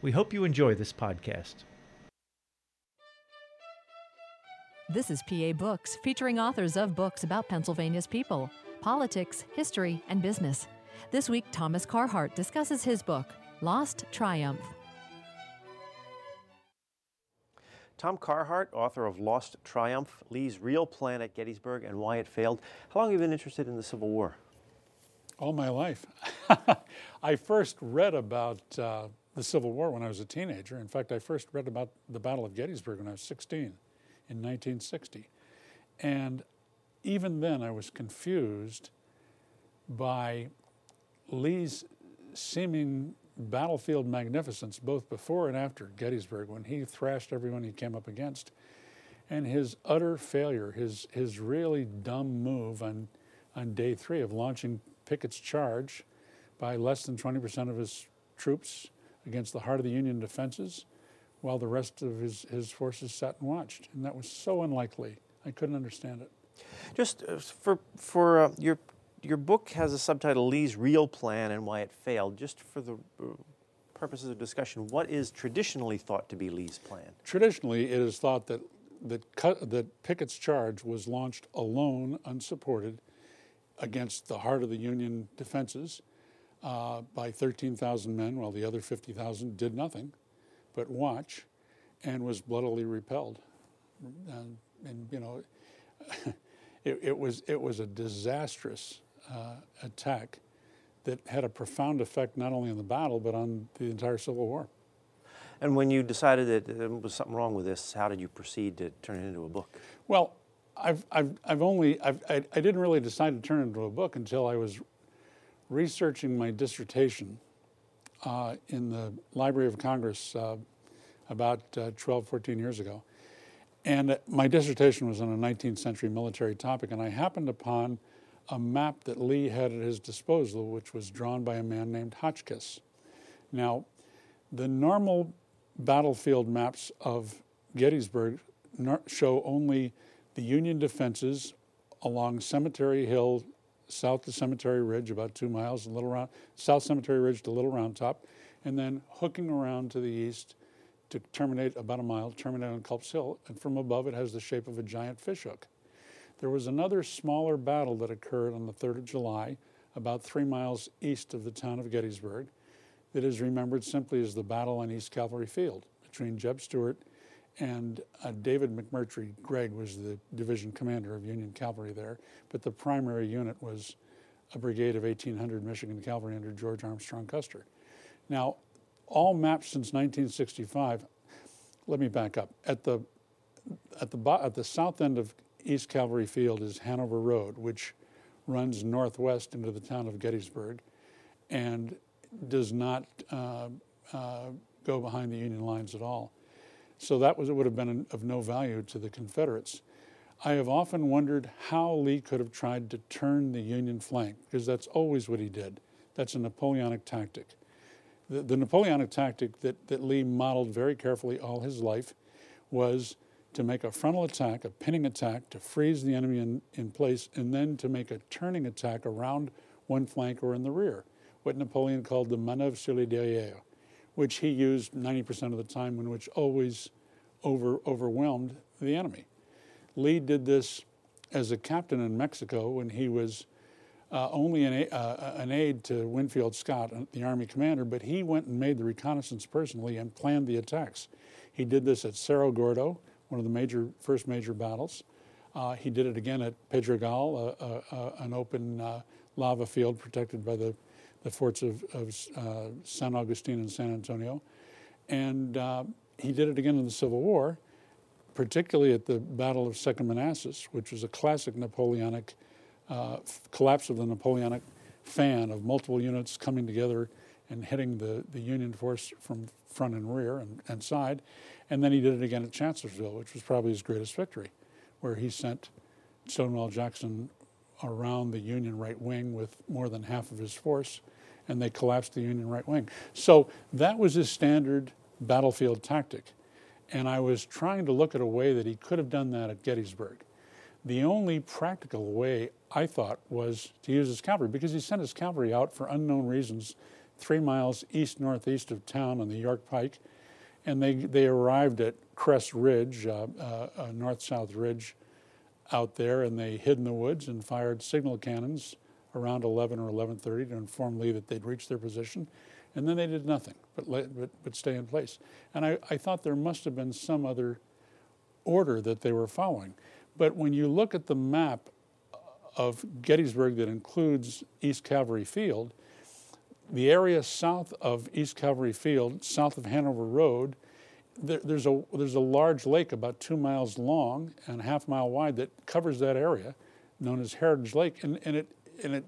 We hope you enjoy this podcast. This is PA Books, featuring authors of books about Pennsylvania's people, politics, history, and business. This week, Thomas Carhart discusses his book, Lost Triumph. Tom Carhart, author of Lost Triumph, Lee's Real Plan at Gettysburg and Why It Failed. How long have you been interested in the Civil War? All my life. I first read about uh, the Civil War when I was a teenager. In fact, I first read about the Battle of Gettysburg when I was 16 in 1960. And even then, I was confused by Lee's seeming battlefield magnificence, both before and after Gettysburg, when he thrashed everyone he came up against, and his utter failure, his, his really dumb move on, on day three of launching Pickett's charge by less than 20% of his troops against the heart of the Union defenses, while the rest of his, his forces sat and watched. And that was so unlikely. I couldn't understand it. Just uh, for, for uh, your your book has a subtitle Lee's Real Plan and Why It Failed. Just for the uh, purposes of discussion, what is traditionally thought to be Lee's plan? Traditionally, it is thought that that, that Pickett's charge was launched alone, unsupported, against the heart of the Union defenses uh, by 13,000 men, while the other 50,000 did nothing but watch and was bloodily repelled. And, and you know, it, it, was, it was a disastrous uh, attack that had a profound effect not only on the battle but on the entire Civil War. And when you decided that there was something wrong with this, how did you proceed to turn it into a book? Well, I've, I've, I've only, I've, I, I didn't really decide to turn it into a book until I was researching my dissertation uh, in the Library of Congress uh, about uh, 12, 14 years ago. And my dissertation was on a 19th century military topic, and I happened upon a map that Lee had at his disposal, which was drawn by a man named Hotchkiss. Now, the normal battlefield maps of Gettysburg show only the Union defenses along Cemetery Hill, south to Cemetery Ridge, about two miles, and Little Round, South Cemetery Ridge to Little Round Top, and then hooking around to the east to terminate about a mile, terminate on Culp's Hill, and from above it has the shape of a giant fishhook. There was another smaller battle that occurred on the 3rd of July, about three miles east of the town of Gettysburg, that is remembered simply as the Battle on East Cavalry Field between Jeb Stuart and uh, David McMurtrie. Gregg was the division commander of Union Cavalry there, but the primary unit was a brigade of 1,800 Michigan Cavalry under George Armstrong Custer. Now, all maps since 1965, let me back up. At the, at the, at the south end of East Cavalry Field is Hanover Road, which runs northwest into the town of Gettysburg and does not uh, uh, go behind the Union lines at all. So that was, it would have been of no value to the Confederates. I have often wondered how Lee could have tried to turn the Union flank, because that's always what he did. That's a Napoleonic tactic. The, the Napoleonic tactic that, that Lee modeled very carefully all his life was to make a frontal attack, a pinning attack, to freeze the enemy in, in place, and then to make a turning attack around one flank or in the rear, what Napoleon called the manœuvre sur les derrière, which he used 90% of the time, and which always over, overwhelmed the enemy. Lee did this as a captain in Mexico when he was uh, only an, uh, an, aide to Winfield Scott, the Army commander, but he went and made the reconnaissance personally and planned the attacks. He did this at Cerro Gordo, one of the major first major battles. Uh, he did it again at Pedregal, uh, uh, uh an open uh, lava field protected by the, the forts of, of uh, San Augustine and San Antonio. And he did it again in the Civil War, particularly at the Battle of Second Manassas, which was a classic Napoleonic collapse of the Napoleonic fan of multiple units coming together and hitting the, the Union force from front and rear and, and side. And then he did it again at Chancellorsville, which was probably his greatest victory, where he sent Stonewall Jackson around the Union right wing with more than half of his force, and they collapsed the Union right wing. So that was his standard battlefield tactic. And I was trying to look at a way that he could have done that at Gettysburg. The only practical way I thought was to use his cavalry because he sent his cavalry out for unknown reasons three miles east northeast of town on the York Pike. And they, they arrived at Cress Ridge, uh, uh, uh north south ridge out there, and they hid in the woods and fired signal cannons around 11 or 11:30 to inform Lee that they'd reached their position. And then they did nothing but, let, but, but stay in place. And I, I thought there must have been some other order that they were following. But when you look at the map of Gettysburg that includes East Cavalry Field, the area south of East Cavalry Field, south of Hanover Road, there, there's, a, there's a large lake about two miles long and a half mile wide that covers that area, known as Heritage Lake. And, and, it, and it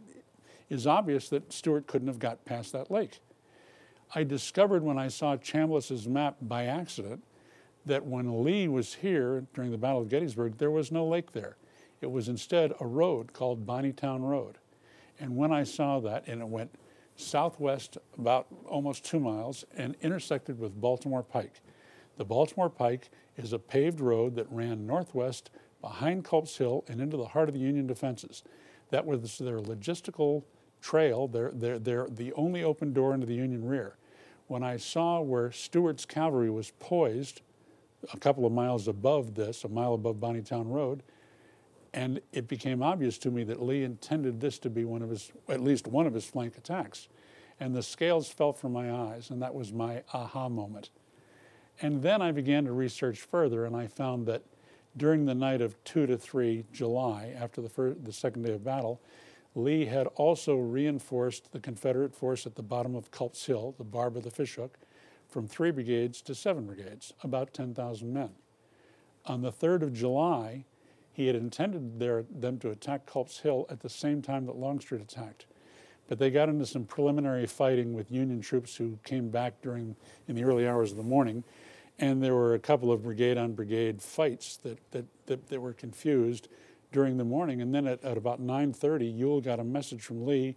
is obvious that Stuart couldn't have got past that lake. I discovered when I saw Chambliss's map by accident that when Lee was here during the Battle of Gettysburg, there was no lake there. It was instead a road called Bonnytown Road. And when I saw that, and it went southwest about almost two miles and intersected with Baltimore Pike. The Baltimore Pike is a paved road that ran northwest behind Culp's Hill and into the heart of the Union defenses. That was their logistical trail, their, their, their, the only open door into the Union rear. When I saw where Stuart's cavalry was poised a couple of miles above this, a mile above Bonnytown Road, and it became obvious to me that Lee intended this to be one of his, at least one of his flank attacks. And the scales fell from my eyes, and that was my aha moment. And then I began to research further, and I found that during the night of 2 to 3 July, after the, first, the second day of battle, Lee had also reinforced the Confederate force at the bottom of Culp's Hill, the barb of the fishhook, from three brigades to seven brigades, about 10,000 men. On the 3rd of July, he had intended their, them to attack Culp's Hill at the same time that Longstreet attacked. But they got into some preliminary fighting with Union troops who came back during in the early hours of the morning, and there were a couple of brigade on brigade fights that, that, that, that were confused during the morning. And then at, at about 9:30, Ewell got a message from Lee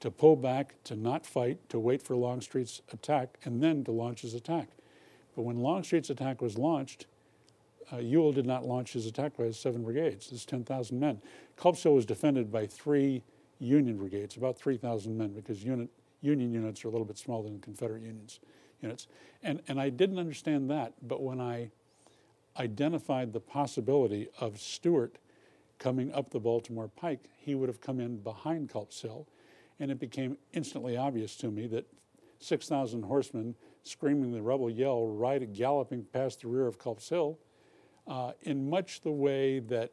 to pull back, to not fight, to wait for Longstreet's attack, and then to launch his attack. But when Longstreet's attack was launched, uh, Ewell did not launch his attack by his seven brigades, his 10,000 men. Culp's Hill was defended by three Union brigades, about 3,000 men, because unit, Union units are a little bit smaller than Confederate unions, units. And, and I didn't understand that, but when I identified the possibility of Stuart coming up the Baltimore Pike, he would have come in behind Culp's Hill, and it became instantly obvious to me that 6,000 horsemen screaming the rebel yell, right, galloping past the rear of Culp's Hill, uh, in much the way that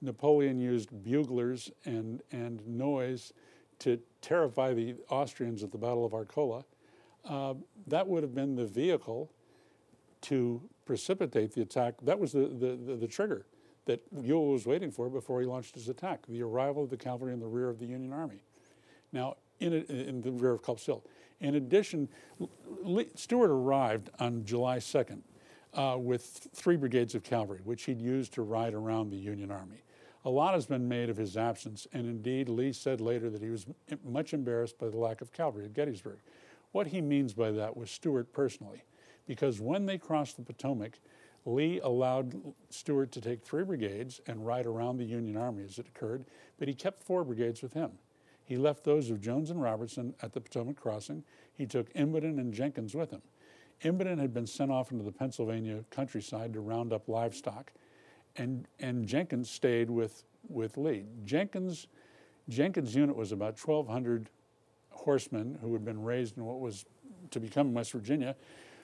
Napoleon used buglers and, and noise to terrify the Austrians at the Battle of Arcola, uh, that would have been the vehicle to precipitate the attack. That was the, the, the, the trigger that Ewell was waiting for before he launched his attack the arrival of the cavalry in the rear of the Union Army. Now, in, in the rear of Culp's Hill. In addition, Stuart arrived on July 2nd uh, with three brigades of cavalry, which he'd used to ride around the Union Army. A lot has been made of his absence, and indeed, Lee said later that he was much embarrassed by the lack of cavalry at Gettysburg. What he means by that was Stuart personally, because when they crossed the Potomac, Lee allowed Stuart to take three brigades and ride around the Union Army as it occurred, but he kept four brigades with him. He left those of Jones and Robertson at the Potomac crossing. He took Imboden and Jenkins with him. Imboden had been sent off into the Pennsylvania countryside to round up livestock, and, and Jenkins stayed with, with Lee. Jenkins, Jenkins' unit was about 1,200 horsemen who had been raised in what was to become West Virginia,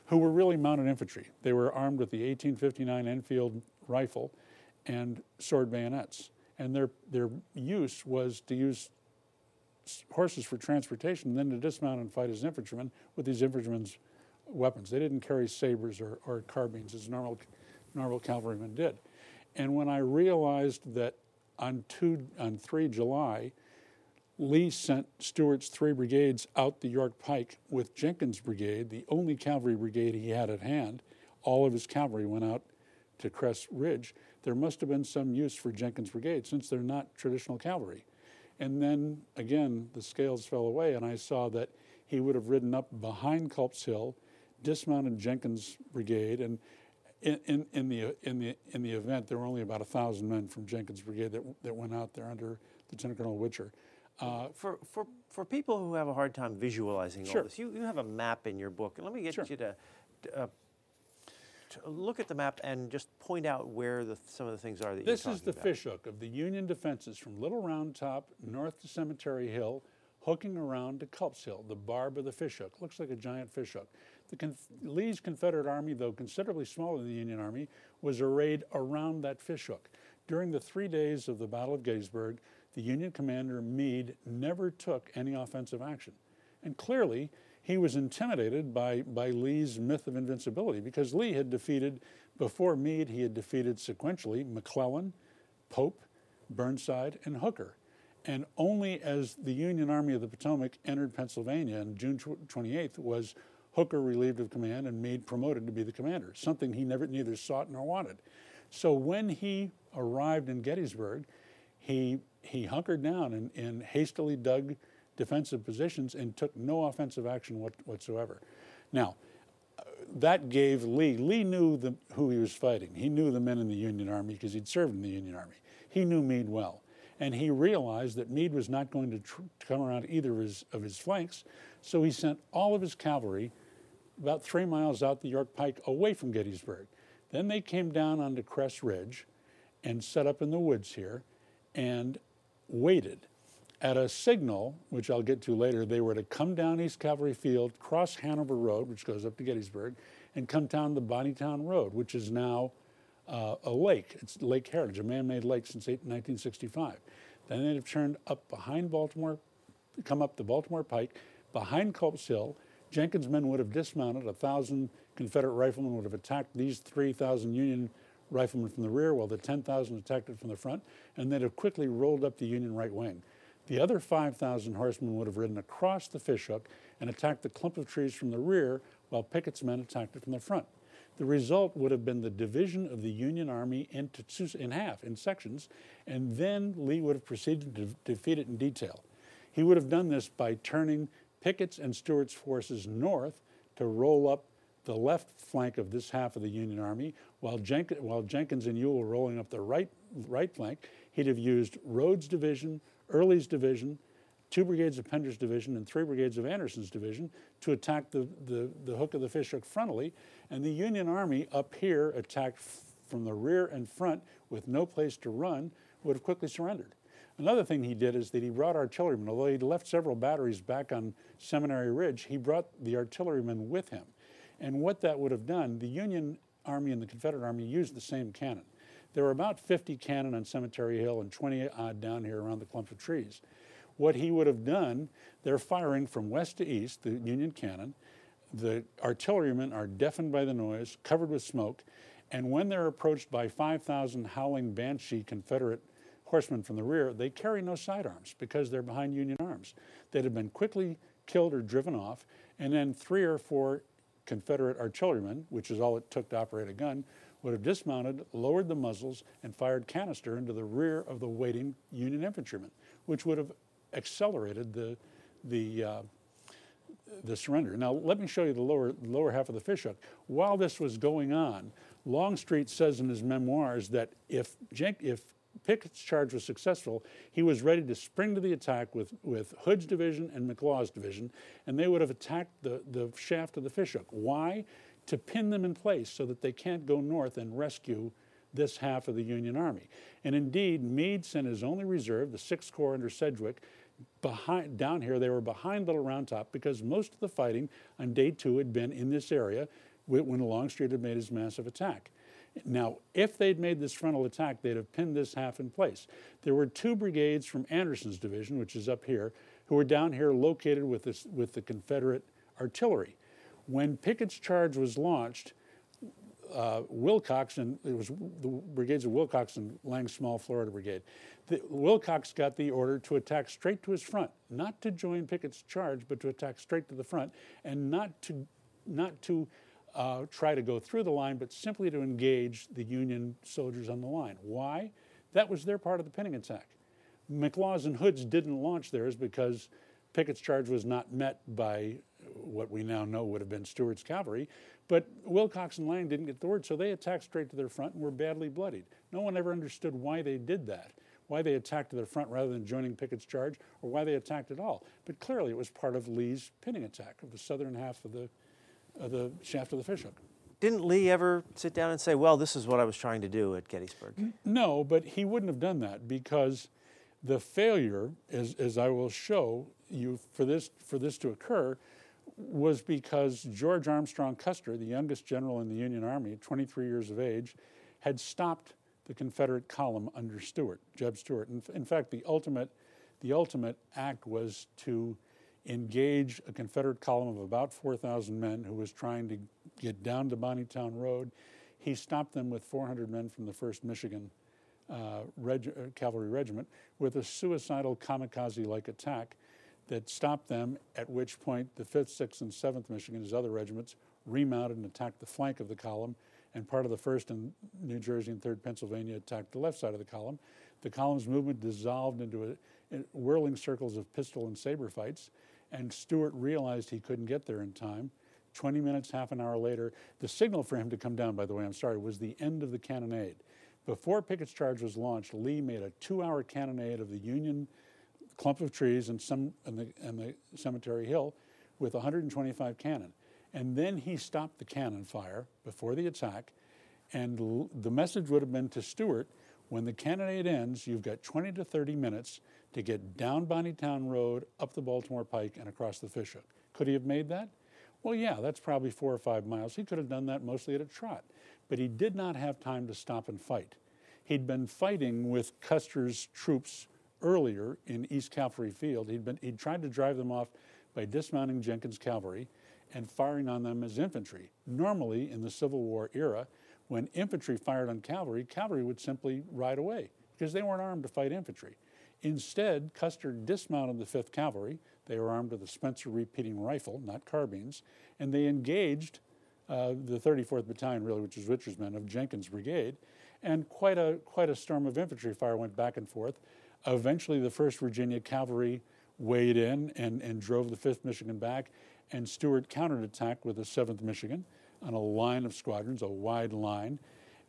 who were really mounted infantry. They were armed with the 1859 Enfield rifle and sword bayonets. And their, their use was to use horses for transportation, then to dismount and fight as infantrymen with these infantrymen's weapons. They didn't carry sabers or, or carbines as normal, normal cavalrymen did. And when I realized that on, two, on 3 July, Lee sent Stuart's three brigades out the York Pike with Jenkins' brigade, the only cavalry brigade he had at hand. All of his cavalry went out to Cress Ridge. There must have been some use for Jenkins' brigade since they're not traditional cavalry. And then again, the scales fell away, and I saw that he would have ridden up behind Culp's Hill, dismounted Jenkins' brigade, and in, in, in, the, in, the, in the event, there were only about a thousand men from Jenkins' brigade that, that went out there under Lieutenant Colonel Witcher. Uh, for, for, for people who have a hard time visualizing sure. all this, you, you have a map in your book, let me get sure. you to, uh, to, look at the map and just point out where the, some of the things are that this you're is the about. fishhook of the Union defenses from Little Round Top north to Cemetery Hill, hooking around to Culp's Hill, the barb of the fishhook. Looks like a giant fishhook. The Conf- Lee's Confederate Army, though considerably smaller than the Union Army, was arrayed around that fishhook. During the three days of the Battle of Gettysburg, the Union commander Meade never took any offensive action. And clearly, he was intimidated by, by Lee's myth of invincibility because Lee had defeated, before Meade, he had defeated sequentially McClellan, Pope, Burnside, and Hooker. And only as the Union Army of the Potomac entered Pennsylvania on June 28th was Hooker relieved of command and Meade promoted to be the commander, something he never neither sought nor wanted. So when he arrived in Gettysburg, he he hunkered down and, and, hastily dug defensive positions and took no offensive action what, whatsoever. Now, uh, that gave Lee, Lee knew the, who he was fighting. He knew the men in the Union Army because he'd served in the Union Army. He knew Meade well. And he realized that Meade was not going to, tr- come around either of his, of his flanks, so he sent all of his cavalry about three miles out the York Pike away from Gettysburg. Then they came down onto Cress Ridge and set up in the woods here and waited. At a signal, which I'll get to later, they were to come down East Cavalry Field, cross Hanover Road, which goes up to Gettysburg, and come down the Bonnytown Road, which is now uh, a lake. It's Lake Heritage, a man-made lake since 1965. Then they'd have turned up behind Baltimore, come up the Baltimore Pike, behind Culp's Hill. Jenkins' men would have dismounted. A thousand Confederate riflemen would have attacked these 3,000 Union riflemen from the rear, while the 10,000 attacked it from the front, and they'd have quickly rolled up the Union right wing. The other 5,000 horsemen would have ridden across the fishhook and attacked the clump of trees from the rear, while Pickett's men attacked it from the front. The result would have been the division of the Union Army into two, in half, in sections, and then Lee would have proceeded to defeat it in detail. He would have done this by turning Pickett's and Stuart's forces north to roll up the left flank of this half of the Union Army, while, while Jenkins and Ewell were rolling up the right, right flank. He'd have used Rodes' division, Early's division, two brigades of Pender's division, and three brigades of Anderson's division to attack the, the, the hook of the fishhook frontally. And the Union Army up here attacked f- from the rear and front with no place to run, would have quickly surrendered. Another thing he did is that he brought artillerymen. Although he'd left several batteries back on Seminary Ridge, he brought the artillerymen with him. And what that would have done, the Union Army and the Confederate Army used the same cannon. There were about 50 cannon on Cemetery Hill and 20 odd down here around the clump of trees. What he would have done, they're firing from west to east, the Union cannon. The artillerymen are deafened by the noise, covered with smoke, and when they're approached by 5,000 howling banshee Confederate horsemen from the rear, they carry no sidearms because they're behind Union arms. They'd have been quickly killed or driven off, and then three or four Confederate artillerymen, which is all it took to operate a gun, would have dismounted, lowered the muzzles, and fired canister into the rear of the waiting Union infantrymen, which would have accelerated the, the, uh, the surrender. Now, let me show you the lower, lower half of the fishhook. While this was going on, Longstreet says in his memoirs that if, if Pickett's charge was successful, he was ready to spring to the attack with, with Hood's division and McLaws' division, and they would have attacked the, the shaft of the fishhook. Why? To pin them in place so that they can't go north and rescue this half of the Union Army. And indeed, Meade sent his only reserve, the Sixth Corps under Sedgwick, behind down here. They were behind Little Round Top because most of the fighting on day two had been in this area when Longstreet had made his massive attack. Now, if they'd made this frontal attack, they'd have pinned this half in place. There were two brigades from Anderson's division, which is up here, who were down here located with, this, with the Confederate artillery. When Pickett's charge was launched, uh, Wilcox, and it was the brigades of Wilcox and Lang Small, Florida Brigade. The, Wilcox got the order to attack straight to his front, not to join Pickett's charge, but to attack straight to the front, and not to, not to uh, try to go through the line, but simply to engage the Union soldiers on the line. Why? That was their part of the pinning attack. McLaws and Hoods didn't launch theirs because Pickett's charge was not met by what we now know would have been Stuart's cavalry. But Wilcox and Lang didn't get the word, so they attacked straight to their front and were badly bloodied. No one ever understood why they did that, why they attacked to their front rather than joining Pickett's charge, or why they attacked at all. But clearly it was part of Lee's pinning attack of the southern half of the, of the shaft of the fishhook. Didn't Lee ever sit down and say, well, this is what I was trying to do at Gettysburg? No, but he wouldn't have done that because the failure, as, as I will show you, for this, for this to occur, was because George Armstrong Custer, the youngest general in the Union Army, 23 years of age, had stopped the Confederate column under Stuart, Jeb Stuart. In, in fact, the ultimate, the ultimate act was to engage a Confederate column of about 4,000 men who was trying to get down to Bonnytown Road. He stopped them with 400 men from the 1st Michigan uh, reg- uh, Cavalry Regiment with a suicidal kamikaze like attack that stopped them, at which point the 5th, 6th, and 7th Michigan, his other regiments, remounted and attacked the flank of the column, and part of the 1st and New Jersey and 3rd Pennsylvania attacked the left side of the column. The column's movement dissolved into a whirling circles of pistol and saber fights, and Stuart realized he couldn't get there in time. 20 minutes, half an hour later, the signal for him to come down, by the way, I'm sorry, was the end of the cannonade. Before Pickett's charge was launched, Lee made a two hour cannonade of the Union clump of trees and, some, and, the, the cemetery hill with 125 cannon. And then he stopped the cannon fire before the attack. And l- the message would have been to Stuart when the cannonade ends, you've got 20 to 30 minutes to get down Bonnytown Road, up the Baltimore Pike, and across the Fishhook. Could he have made that? Well, yeah, that's probably four or five miles. He could have done that mostly at a trot. But he did not have time to stop and fight. He'd been fighting with Custer's troops earlier in East Cavalry Field. He'd, been, he'd tried to drive them off by dismounting Jenkins' cavalry and firing on them as infantry. Normally, in the Civil War era, when infantry fired on cavalry, cavalry would simply ride away because they weren't armed to fight infantry. Instead, Custer dismounted the 5th Cavalry. They were armed with a Spencer repeating rifle, not carbines, and they engaged uh, the 34th Battalion, really, which is Richard's men, of Jenkins' brigade. And quite a, quite a storm of infantry fire went back and forth. Eventually, the 1st Virginia Cavalry weighed in and, and drove the 5th Michigan back, and Stuart counterattacked with the 7th Michigan on a line of squadrons, a wide line.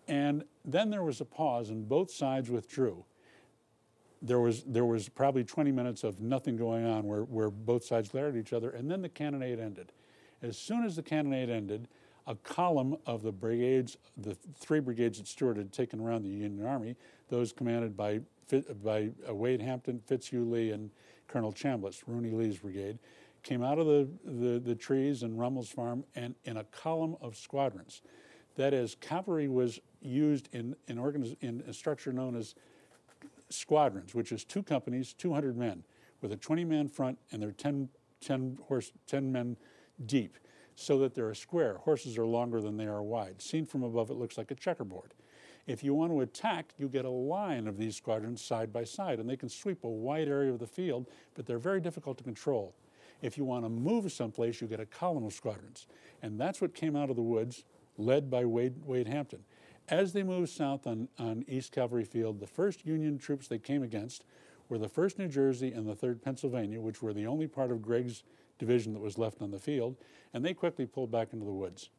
And then there was a pause, and both sides withdrew. There was, there was probably 20 minutes of nothing going on where, where both sides glared at each other, and then the cannonade ended. As soon as the cannonade ended, a column of the brigades, the three brigades that Stuart had taken around the Union Army, those commanded by by uh, Wade Hampton, Fitzhugh Lee, and Colonel Chambliss, Rooney Lee's brigade, came out of the, the, the trees in Rummel's Farm and in a column of squadrons. That is, cavalry was used in, in, organiz- in a structure known as squadrons, which is two companies, 200 men, with a 20 man front and they're 10, 10, horse, 10 men deep, so that they're a square. Horses are longer than they are wide. Seen from above, it looks like a checkerboard. If you want to attack, you get a line of these squadrons side by side, and they can sweep a wide area of the field, but they're very difficult to control. If you want to move someplace, you get a column of squadrons. And that's what came out of the woods, led by Wade, Wade Hampton. As they moved south on, on East Cavalry Field, the first Union troops they came against were the 1st New Jersey and the 3rd Pennsylvania, which were the only part of Gregg's division that was left on the field, and they quickly pulled back into the woods.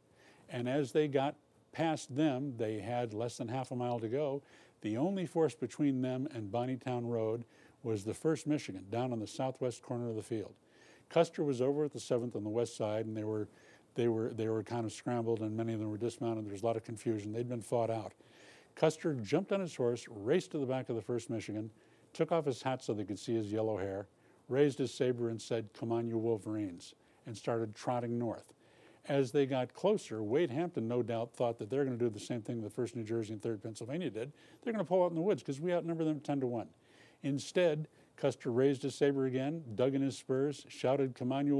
And as they got Past them, they had less than half a mile to go. The only force between them and Bonnytown Road was the 1st Michigan, down on the southwest corner of the field. Custer was over at the 7th on the west side, and they were, they were, they were kind of scrambled, and many of them were dismounted. There was a lot of confusion. They'd been fought out. Custer jumped on his horse, raced to the back of the 1st Michigan, took off his hat so they could see his yellow hair, raised his saber, and said, Come on, you Wolverines, and started trotting north as they got closer, Wade Hampton no doubt thought that they're going to do the same thing the 1st New Jersey and 3rd Pennsylvania did. They're going to pull out in the woods because we outnumber them 10 to 1. Instead, Custer raised his saber again, dug in his spurs, shouted, Come on, you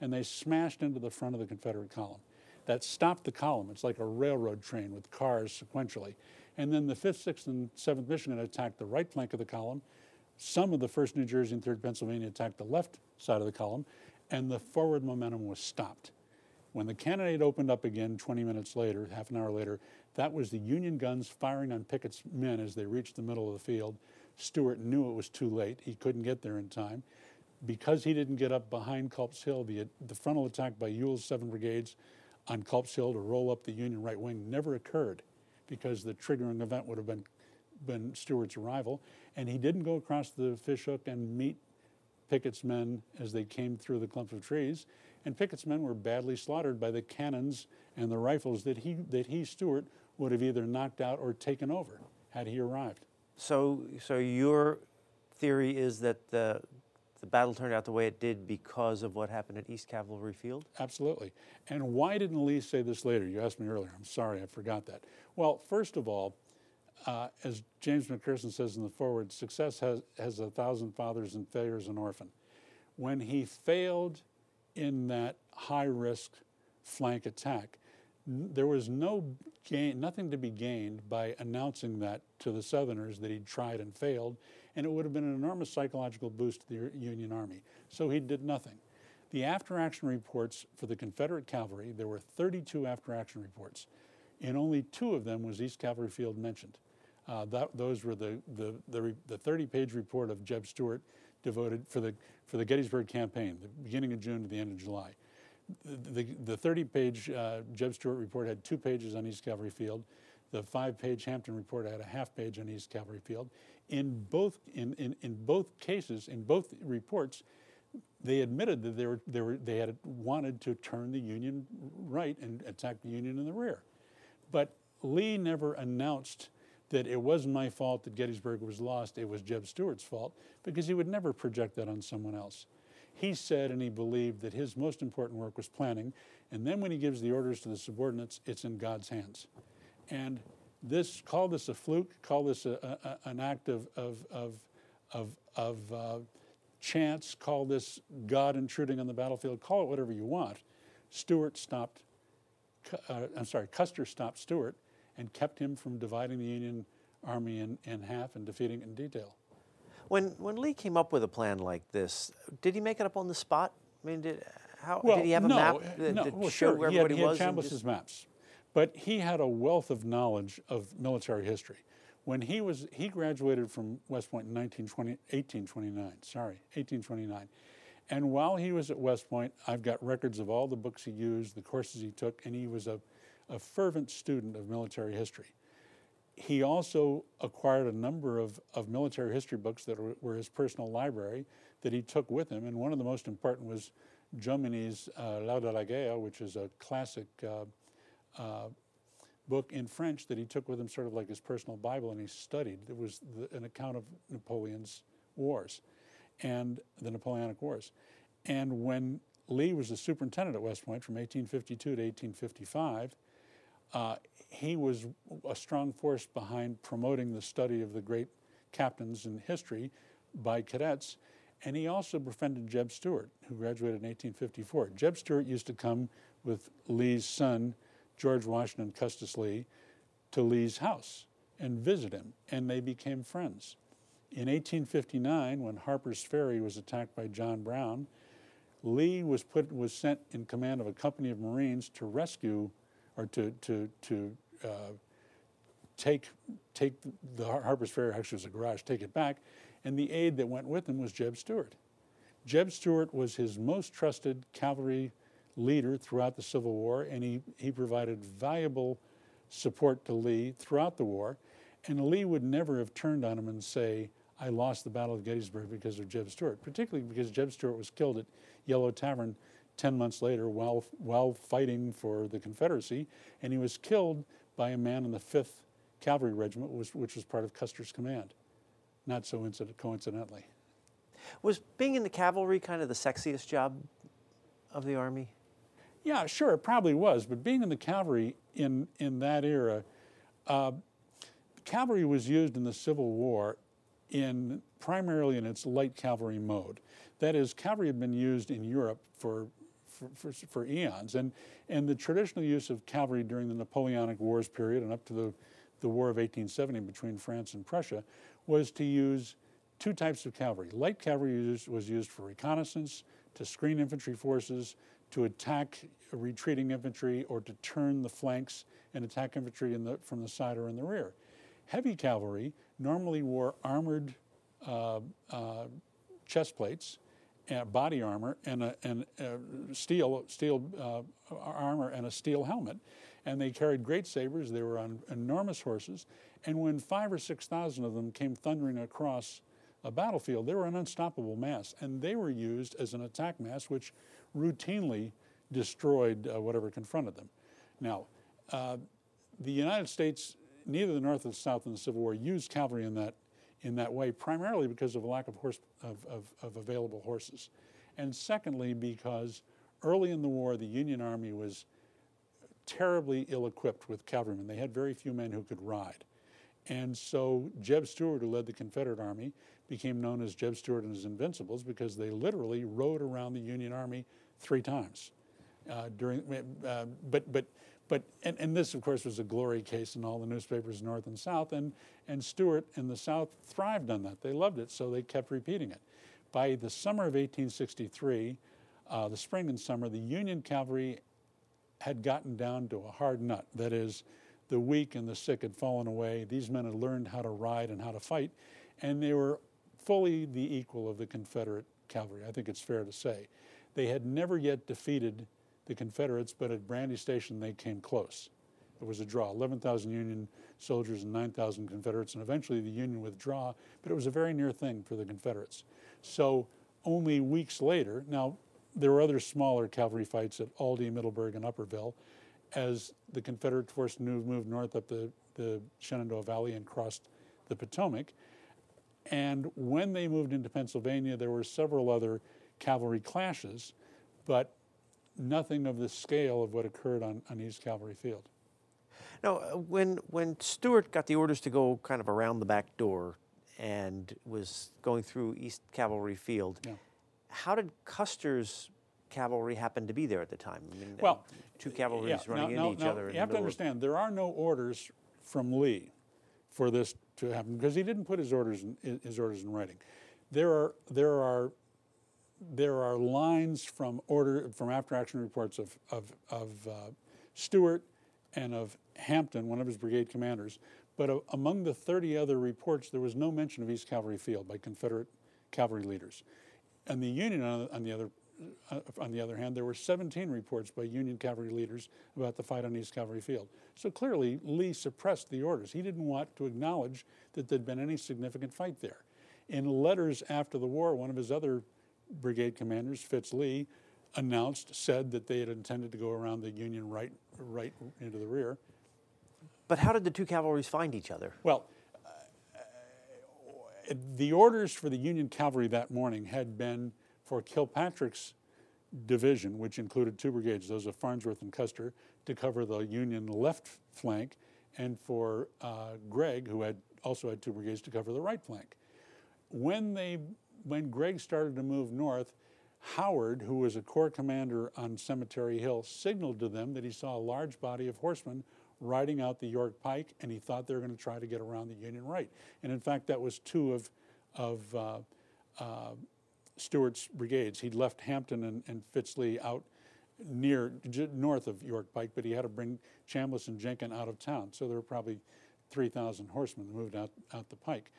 and they smashed into the front of the Confederate column. that stopped the column. It's like a railroad train with cars sequentially. And then the 5th, 6th, and 7th Michigan attacked the right flank of the column. Some of the 1st New Jersey and 3rd Pennsylvania attacked the left side of the column, and the forward momentum was stopped. When the cannonade opened up again 20 minutes later, half an hour later, that was the Union guns firing on Pickett's men as they reached the middle of the field. Stuart knew it was too late. He couldn't get there in time. Because he didn't get up behind Culp's Hill, the, the frontal attack by Ewell's 7 brigades on Culp's Hill to roll up the Union right wing never occurred because the triggering event would have been, been Stuart's arrival. And he didn't go across the fishhook and meet Pickett's men as they came through the clump of trees. And Pickett's men were badly slaughtered by the cannons and the rifles that he, that he, Stuart, would have either knocked out or taken over had he arrived. So, so your theory is that the, the battle turned out the way it did because of what happened at East Cavalry Field? Absolutely. And why didn't Lee say this later? You asked me earlier. I'm sorry, I forgot that. Well, first of all, uh, as James McPherson says in the foreword, success has, has a thousand fathers and failure is an orphan. When he failed in that high risk flank attack, there was no gain, nothing to be gained by announcing that to the Southerners that he'd tried and failed, and it would have been an enormous psychological boost to the Union Army. So he did nothing. The after action reports for the Confederate cavalry, there were 32 after action reports. In only two of them was East Cavalry Field mentioned. Uh, that, those were the, the, the, the 30 page report of Jeb Stuart devoted for the, for the Gettysburg campaign, the beginning of June to the end of July. The, the 30 page uh, Jeb Stuart report had two pages on East Cavalry Field. The five page Hampton report had a half page on East Cavalry Field. In both, in, in, in both cases, in both reports, they admitted that they, were, they, were, they had wanted to turn the Union right and attack the Union in the rear. But Lee never announced that it wasn't my fault that Gettysburg was lost, it was Jeb Stuart's fault, because he would never project that on someone else. He said and he believed that his most important work was planning, and then when he gives the orders to the subordinates, it's in God's hands. And this, call this a fluke, call this a, a, an act of, of, of, of, of uh, chance, call this God intruding on the battlefield, call it whatever you want. Stuart stopped, uh, I'm sorry, Custer stopped Stuart and kept him from dividing the Union Army in, in half and defeating it in detail. When, when Lee came up with a plan like this, did he make it up on the spot? I mean, did, how, well, did he have a no, map eh, that, no, that well, showed sure. where he had, everybody he was? had and Chambliss's just- maps, but he had a wealth of knowledge of military history. When he was, he graduated from West Point in 1829. Sorry, 1829. And while he was at West Point, I've got records of all the books he used, the courses he took, and he was a, a fervent student of military history he also acquired a number of, of military history books that were, were, his personal library that he took with him. And one of the most important was Jomini's uh, L'Art de la Guerre, which is a classic uh, uh, book in French that he took with him, sort of like his personal Bible, and he studied. It was the, an account of Napoleon's wars and the Napoleonic Wars. And when Lee was the superintendent at West Point from 1852 to 1855, uh, he was a strong force behind promoting the study of the great captains in history by cadets. And he also befriended Jeb Stuart, who graduated in 1854. Jeb Stuart used to come with Lee's son, George Washington Custis Lee, to Lee's house and visit him, and they became friends. In 1859, when Harper's Ferry was attacked by John Brown, Lee was, put, was sent in command of a company of Marines to rescue or to, to, to uh, take, take the Harper's Ferry, actually was a garage, take it back. And the aide that went with him was Jeb Stuart. Jeb Stuart was his most trusted cavalry leader throughout the Civil War, and he, he provided valuable support to Lee throughout the war. And Lee would never have turned on him and say, I lost the Battle of Gettysburg because of Jeb Stuart, particularly because Jeb Stuart was killed at Yellow Tavern 10 months later while, while fighting for the Confederacy, and he was killed by a man in the 5th Cavalry Regiment, which, which was part of Custer's command, not so incident, coincidentally. Was being in the cavalry kind of the sexiest job of the Army? Yeah, sure, it probably was, but being in the cavalry in, in that era, uh, cavalry was used in the Civil War in primarily in its light cavalry mode. That is, cavalry had been used in Europe for for, for, for, eons. And, and the traditional use of cavalry during the Napoleonic Wars period and up to the, the War of 1870 between France and Prussia was to use two types of cavalry. Light cavalry was used for reconnaissance, to screen infantry forces, to attack retreating infantry, or to turn the flanks and attack infantry the, from the side or in the rear. Heavy cavalry normally wore armored uh, uh, chest plates, uh, body armor, and, a, and a steel, steel uh, armor and a steel helmet. And they carried great sabers. They were on enormous horses. And when five or 6,000 of them came thundering across a battlefield, they were an unstoppable mass. And they were used as an attack mass, which routinely destroyed uh, whatever confronted them. Now, uh, the United States, neither the North or the South in the Civil War used cavalry in that in that way, primarily because of a lack of, horse, of, of, of available horses. And secondly, because early in the war, the Union Army was terribly ill equipped with cavalrymen. They had very few men who could ride. And so Jeb Stuart, who led the Confederate Army, became known as Jeb Stuart and his Invincibles because they literally rode around the Union Army three times. Uh, during, uh, but but but and, and, this of course was a glory case in all the newspapers north and south and and Stuart and the South thrived on that. They loved it, so they kept repeating it. By the summer of 1863, uh, the spring and summer, the Union cavalry had gotten down to a hard nut. That is, the weak and the sick had fallen away. These men had learned how to ride and how to fight, and they were fully the equal of the Confederate cavalry. I think it's fair to say. They had never yet defeated the Confederates, but at Brandy Station they came close. It was a draw 11,000 Union soldiers and 9,000 Confederates, and eventually the Union withdraw, but it was a very near thing for the Confederates. So only weeks later, now there were other smaller cavalry fights at Aldie, Middleburg, and Upperville as the Confederate force moved north up the, the Shenandoah Valley and crossed the Potomac. And when they moved into Pennsylvania, there were several other cavalry clashes, but nothing of the scale of what occurred on, on East Cavalry Field. Now, uh, when, when Stuart got the orders to go kind of around the back door and was going through East Cavalry Field, yeah. how did Custer's cavalry happen to be there at the time? I mean, well, two cavalries yeah, running now, into now, each other. You have to understand, there are no orders from Lee for this to happen because he didn't put his orders in, his orders in writing. There are there are there are lines from order from after action reports of of, of uh, Stuart and of Hampton, one of his brigade commanders. But uh, among the 30 other reports, there was no mention of East Cavalry Field by Confederate cavalry leaders. And the Union, on, on the other uh, on the other hand, there were 17 reports by Union cavalry leaders about the fight on East Cavalry Field. So clearly, Lee suppressed the orders. He didn't want to acknowledge that there'd been any significant fight there. In letters after the war, one of his other brigade commanders, Fitz Lee, announced, said that they had intended to go around the Union right, right into the rear. But how did the two cavalries find each other? Well, uh, the orders for the Union cavalry that morning had been for Kilpatrick's division, which included two brigades, those of Farnsworth and Custer, to cover the Union left flank, and for uh, Gregg, who had also had two brigades, to cover the right flank. When they when Gregg started to move north, Howard, who was a corps commander on Cemetery Hill, signaled to them that he saw a large body of horsemen riding out the York Pike, and he thought they were going to try to get around the Union right. And in fact, that was two of, of uh, uh, Stuart's brigades. He'd left Hampton and, and Fitz Lee out near, j- north of York Pike, but he had to bring Chambliss and Jenkin out of town. So there were probably 3,000 horsemen that moved out, out the pike.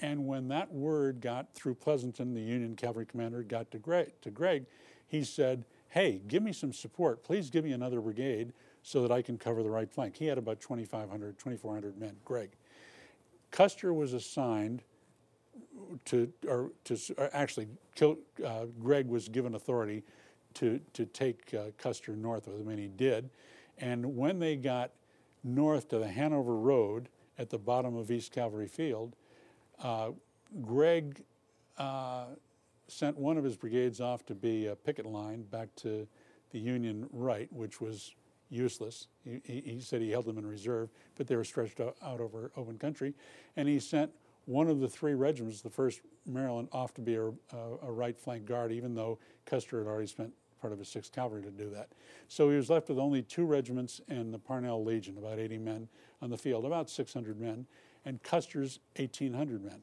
And when that word got through Pleasonton, the Union cavalry commander, got to Gregg, to Gregg, he said, Hey, give me some support. Please give me another brigade so that I can cover the right flank. He had about 2,500, 2,400 men, Gregg. Custer was assigned to, or to or actually, kill, uh, Gregg was given authority to, to take uh, Custer north with him, and he did. And when they got north to the Hanover Road at the bottom of East Cavalry Field, uh, Gregg uh, sent one of his brigades off to be a picket line back to the Union right, which was useless. He, he, said he held them in reserve, but they were stretched out, over open country. And he sent one of the three regiments, the 1st Maryland, off to be a, a, a, right flank guard, even though Custer had already spent part of his 6th Cavalry to do that. So he was left with only two regiments and the Purnell Legion, about 80 men on the field, about 600 men, and Custer's 1,800 men.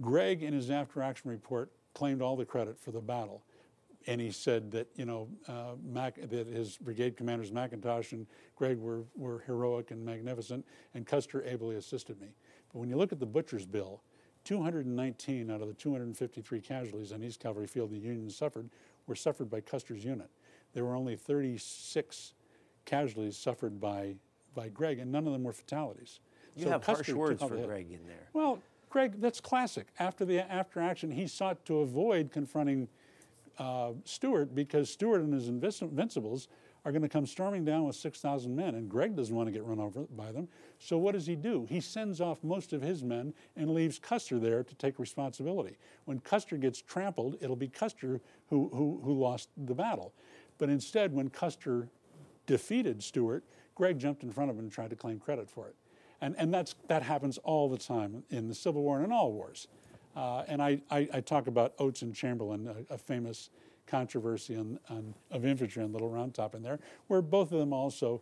Gregg, in his after action report, claimed all the credit for the battle. And he said that, you know, uh, Mac, that his brigade commanders, McIntosh and Gregg, were, were heroic and magnificent, and Custer ably assisted me. But when you look at the Butcher's Bill, 219 out of the 253 casualties on East Cavalry Field the Union suffered were suffered by Custer's unit. There were only 36 casualties suffered by, by Gregg, and none of them were fatalities. You so have Custer harsh words for Gregg in there. Well, Gregg, that's classic. After the after action, he sought to avoid confronting uh, Stuart because Stuart and his Invincibles are going to come storming down with 6,000 men, and Gregg doesn't want to get run over by them. So what does he do? He sends off most of his men and leaves Custer there to take responsibility. When Custer gets trampled, it'll be Custer who, who, who lost the battle. But instead, when Custer defeated Stuart, Gregg jumped in front of him and tried to claim credit for it. And, and that's, that happens all the time in the Civil War and in all wars. Uh, and I, I, I, talk about Oates and Chamberlain, a, a famous controversy on, on, of infantry on Little Round Top in there, where both of them also,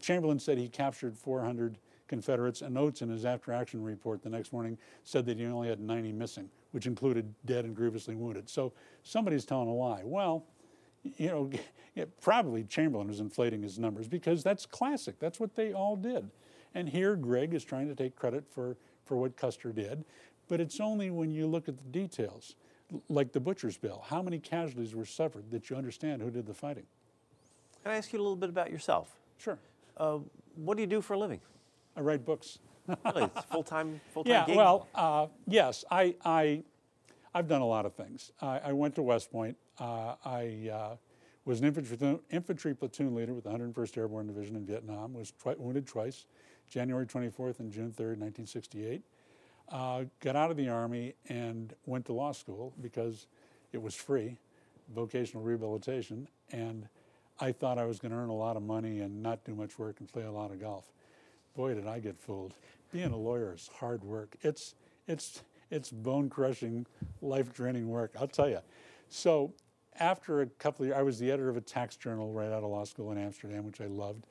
Chamberlain said he captured 400 Confederates, and Oates in his after action report the next morning said that he only had 90 missing, which included dead and grievously wounded. So somebody's telling a lie. Well, you know, probably Chamberlain was inflating his numbers because that's classic. That's what they all did. And here Gregg is trying to take credit for, for what Custer did, but it's only when you look at the details, like the Butcher's Bill, how many casualties were suffered that you understand who did the fighting. Can I ask you a little bit about yourself? Sure. Uh, what do you do for a living? I write books. really, it's full time, full time. Yeah, gig? well, uh, yes, I, I, I've done a lot of things. I, I went to West Point. Uh, I uh, was an infantry, infantry platoon leader with the 101st Airborne Division in Vietnam. Was twi- wounded twice. January 24th and June 3rd, 1968. Uh, got out of the Army and went to law school because it was free, vocational rehabilitation, and I thought I was going to earn a lot of money and not do much work and play a lot of golf. Boy, did I get fooled. Being a lawyer is hard work. It's, it's, it's bone crushing, life draining work, I'll tell you. So, after a couple of years, I was the editor of a tax journal right out of law school in Amsterdam, which I loved.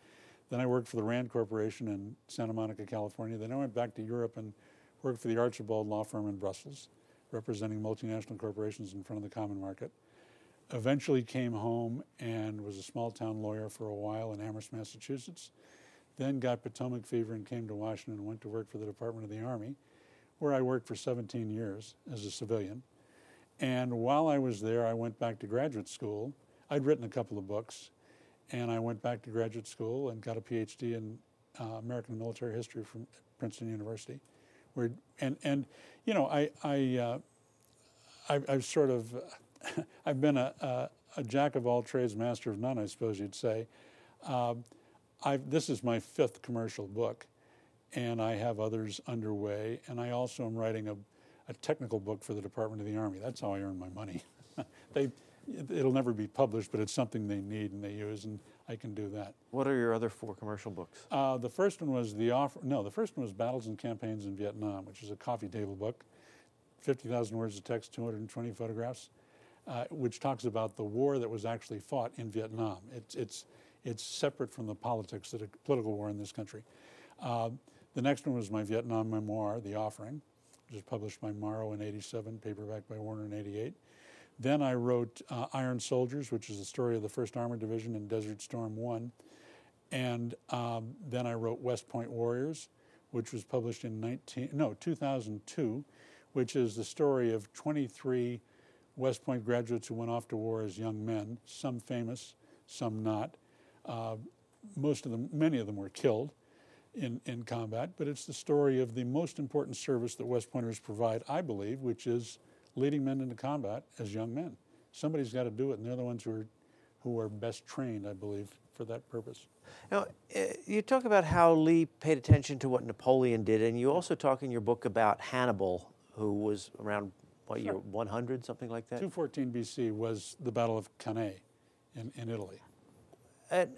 Then I worked for the Rand Corporation in Santa Monica, California. Then I went back to Europe and worked for the Archibald Law Firm in Brussels, representing multinational corporations in front of the common market. Eventually came home and was a small town lawyer for a while in Amherst, Massachusetts. Then got Potomac fever and came to Washington and went to work for the Department of the Army, where I worked for 17 years as a civilian. And while I was there, I went back to graduate school. I'd written a couple of books and I went back to graduate school and got a PhD in uh, American military history from Princeton University. Where, and, and, you know, I, I, uh, I, have sort of, I've been a, a, a, jack of all trades, master of none, I suppose you'd say. Uh, this is my fifth commercial book, and I have others underway. And I also am writing a, a technical book for the Department of the Army. That's how I earn my money. they, it'll never be published, but it's something they need and they use, and I can do that. What are your other four commercial books? Uh, the first one was the offer. No, the first one was Battles and Campaigns in Vietnam, which is a coffee table book, 50,000 words of text, 220 photographs, uh, which talks about the war that was actually fought in Vietnam. It's it's it's separate from the politics of the political war in this country. Uh, the next one was my Vietnam memoir, The Offering, which was published by Morrow in '87, paperback by Warner in '88. Then I wrote uh, Iron Soldiers, which is the story of the 1st Armored Division in Desert Storm 1. And um, then I wrote West Point Warriors, which was published in 19, no, 2002, which is the story of 23 West Point graduates who went off to war as young men, some famous, some not. Uh, most of them, many of them were killed in, in combat, but it's the story of the most important service that West Pointers provide, I believe, which is leading men into combat as young men. Somebody's got to do it, and they're the ones who are, who are best trained, I believe, for that purpose. Now, eh, you talk about how Lee paid attention to what Napoleon did, and you also talk in your book about Hannibal, who was around what sure. year, 100, something like that? 214 BC was the Battle of Cannae in, in Italy. And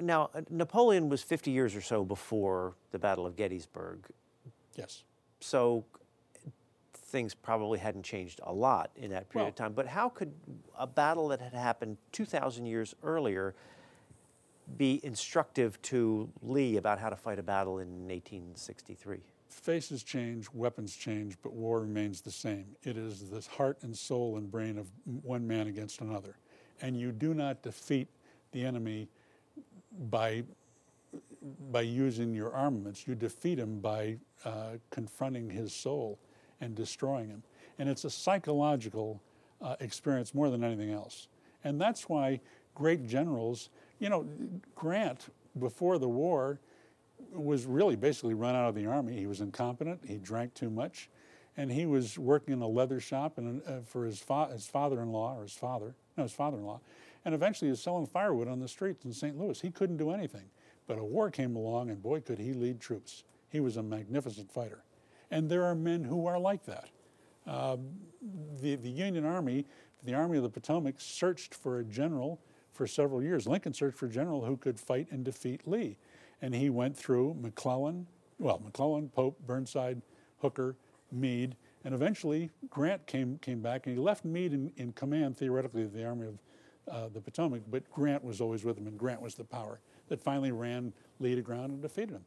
now, Napoleon was 50 years or so before the Battle of Gettysburg. Yes. So things probably hadn't changed a lot in that period Well- of time. But how could a battle that had happened 2,000 years earlier be instructive to Lee about how to fight a battle in 1863? Faces change, weapons change, but war remains the same. It is the heart and soul and brain of one man against another. And you do not defeat the enemy by, by using your armaments. You defeat him by uh, confronting his soul and destroying him. And it's a psychological uh, experience more than anything else. And that's why great generals, you know, Grant, before the war, was really basically run out of the army. He was incompetent. He drank too much, and he was working in a leather shop and uh, for his, fa- his father-in-law or his father, no, his father-in-law, and eventually he was selling firewood on the streets in St. Louis. He couldn't do anything, but a war came along, and boy, could he lead troops. He was a magnificent fighter, and there are men who are like that. Uh, the, the Union Army, the Army of the Potomac, searched for a general for several years. Lincoln searched for a general who could fight and defeat Lee. And he went through McClellan, well, McClellan, Pope, Burnside, Hooker, Meade, and eventually Grant came, came back and he left Meade in, in command, theoretically, of the Army of uh, the Potomac, but Grant was always with him, and Grant was the power that finally ran Lee to ground and defeated him.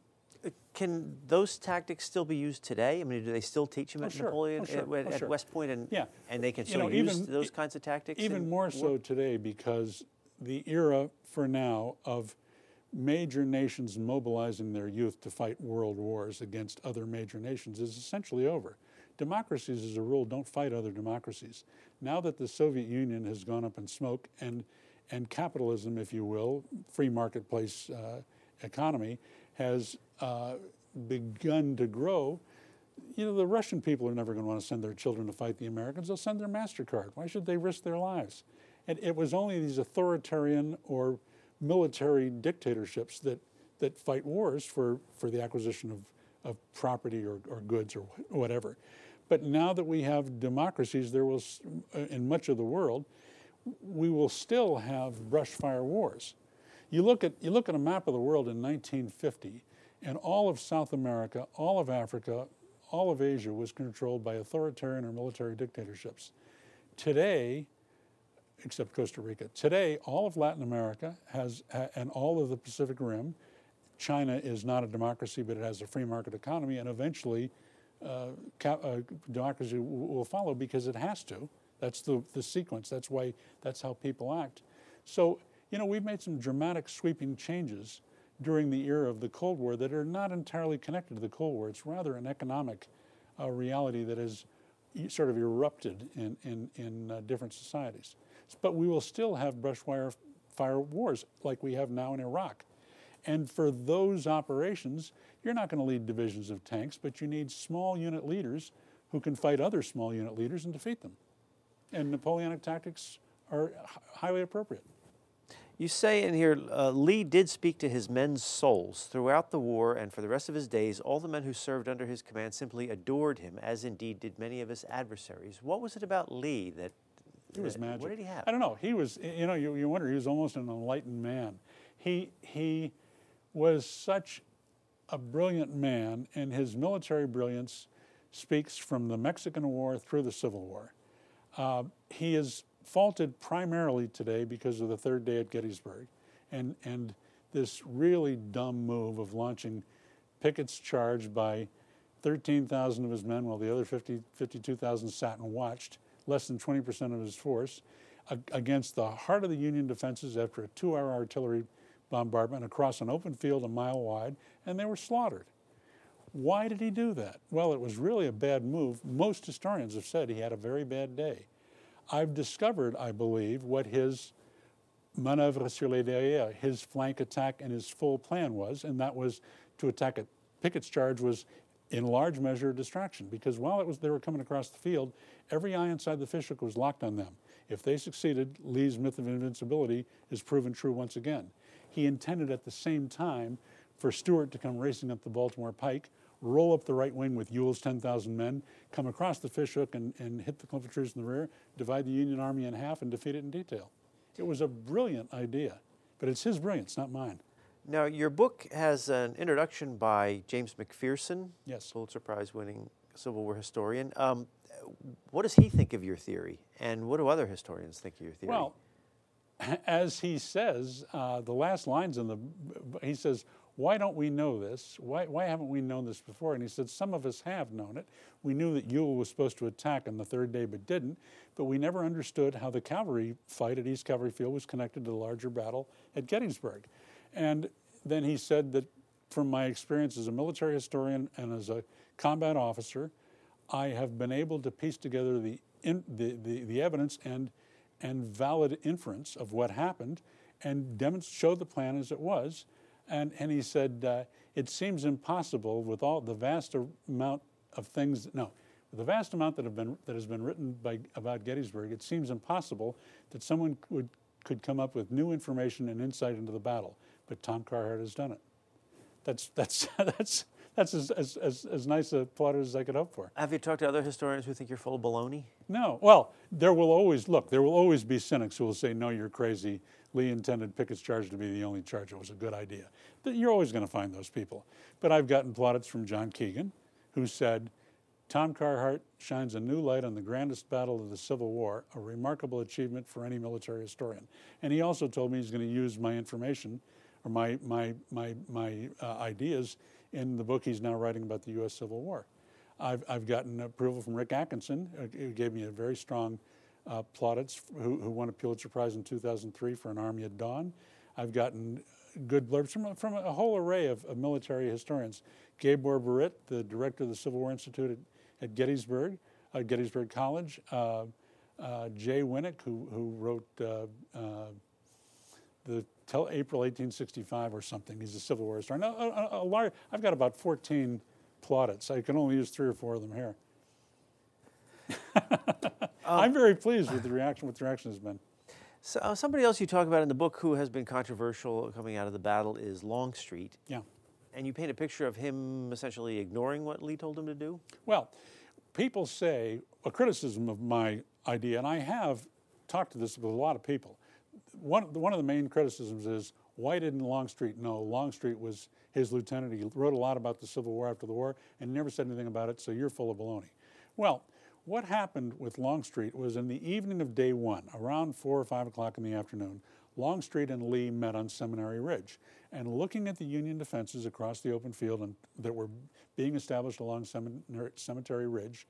Can those tactics still be used today? I mean, do they still teach them Oh, at sure. Napoleon Oh, sure. at, Oh, at sure. West Point, and Yeah. and they can You still know, use even- those kinds of tactics? Even more war? so today because the era for now of major nations mobilizing their youth to fight world wars against other major nations is essentially over. Democracies, as a rule, don't fight other democracies. Now that the Soviet Union has gone up in smoke and, and capitalism, if you will, free marketplace uh, economy, has uh, begun to grow, you know, the Russian people are never going to want to send their children to fight the Americans. They'll send their MasterCard. Why should they risk their lives? And it was only these authoritarian or military dictatorships that, that fight wars for, for the acquisition of, of property or, or goods or whatever. But now that we have democracies, there will, uh, in much of the world, we will still have brush fire wars. You look at you look at a map of the world in 1950, and all of South America, all of Africa, all of Asia was controlled by authoritarian or military dictatorships. Today, except Costa Rica, today all of Latin America has and all of the Pacific Rim. China is not a democracy, but it has a free market economy, and eventually, uh, ca- uh, democracy w- will follow because it has to. That's the, the sequence. That's why that's how people act. So, you know, we've made some dramatic sweeping changes during the era of the Cold War that are not entirely connected to the Cold War. It's rather an economic uh, reality that has sort of erupted in, in, in uh, different societies. But we will still have brush fire, wars like we have now in Iraq. And for those operations, you're not going to lead divisions of tanks, but you need small unit leaders who can fight other small unit leaders and defeat them. And Napoleonic tactics are highly appropriate. You say in here, uh, Lee did speak to his men's souls throughout the war, and for the rest of his days, all the men who served under his command simply adored him, as indeed did many of his adversaries. What was it about Lee that? He was that- magic. What did he have? I don't know. He was, you know, you, you wonder, he was almost an enlightened man. He, he was such a brilliant man, and his military brilliance speaks from the Mexican War through the Civil War. Uh, he is faulted primarily today because of the third day at Gettysburg and, and this really dumb move of launching Pickett's charge by 13,000 of his men while the other 50, 52,000 sat and watched, less than 20% of his force, against the heart of the Union defenses after a two hour artillery bombardment across an open field a mile wide, and they were slaughtered. Why did he do that? Well, it was really a bad move. Most historians have said he had a very bad day. I've discovered, I believe, what his manœuvre sur les derrières, his flank attack and his full plan was, and that was to attack it. Pickett's charge was in large measure a distraction because while it was they were coming across the field, every eye inside the fishhook was locked on them. If they succeeded, Lee's myth of invincibility is proven true once again. He intended at the same time for Stuart to come racing up the Baltimore Pike, roll up the right wing with Ewell's 10,000 men, come across the fishhook and, and hit the infantry in the rear, divide the Union Army in half, and defeat it in detail. It was a brilliant idea, but it's his brilliance, not mine. Now, your book has an introduction by James McPherson, Yes. Pulitzer Prize winning Civil War historian. Um, what does he think of your theory, and what do other historians think of your theory? Well, as he says, uh, the last lines in the, he says, why don't we know this? Why, why haven't we known this before? And he said, Some of us have known it. We knew that Ewell was supposed to attack on the third day but didn't, but we never understood how the cavalry fight at East Cavalry Field was connected to the larger battle at Gettysburg. And then he said that from my experience as a military historian and as a combat officer, I have been able to piece together the, in, the, the, the, evidence and, and valid inference of what happened and show the plan as it was and, and he said, uh, it seems impossible with all the vast amount of things, no, with the vast amount that, have been, that has been written by, about Gettysburg, it seems impossible that someone would, could come up with new information and insight into the battle. But Tom Carhart has done it. That's, that's, that's, that's as, as, as, as nice a plotter as I could hope for. Have you talked to other historians who think you're full of baloney? No. Well, there will always, look, there will always be cynics who will say, no, you're crazy. Lee intended Pickett's charge to be the only charge. It was a good idea. But you're always going to find those people. But I've gotten plaudits from John Keegan, who said, Tom Carhart shines a new light on the grandest battle of the Civil War, a remarkable achievement for any military historian. And he also told me he's going to use my information or my, my, my, my uh, ideas in the book he's now writing about the U.S. Civil War. I've, I've gotten approval from Rick Atkinson, who gave me a very strong uh, plaudits, who, who, won a Pulitzer Prize in 2003 for An Army at Dawn. I've gotten good blurbs from, from a whole array of, of military historians. Gabor Boritt, the director of the Civil War Institute at, at Gettysburg, uh, Gettysburg College. Uh, uh Jay Winik, who, who wrote uh, uh, the till April 1865 or something. He's a Civil War historian. A, a, a large, I've got about 14 plaudits. I can only use three or four of them here. um, I'm very pleased with the reaction. What the reaction has been. So, uh, somebody else you talk about in the book who has been controversial coming out of the battle is Longstreet. Yeah. And you paint a picture of him essentially ignoring what Lee told him to do. Well, people say a criticism of my idea, and I have talked to this with a lot of people. One, one of the main criticisms is why didn't Longstreet know? Longstreet was his lieutenant. He wrote a lot about the Civil War after the war and never said anything about it, so you're full of baloney. Well, what happened with Longstreet was in the evening of day one, around four or five o'clock in the afternoon, Longstreet and Lee met on Seminary Ridge. And looking at the Union defenses across the open field and, that were being established along Seminary, Cemetery Ridge,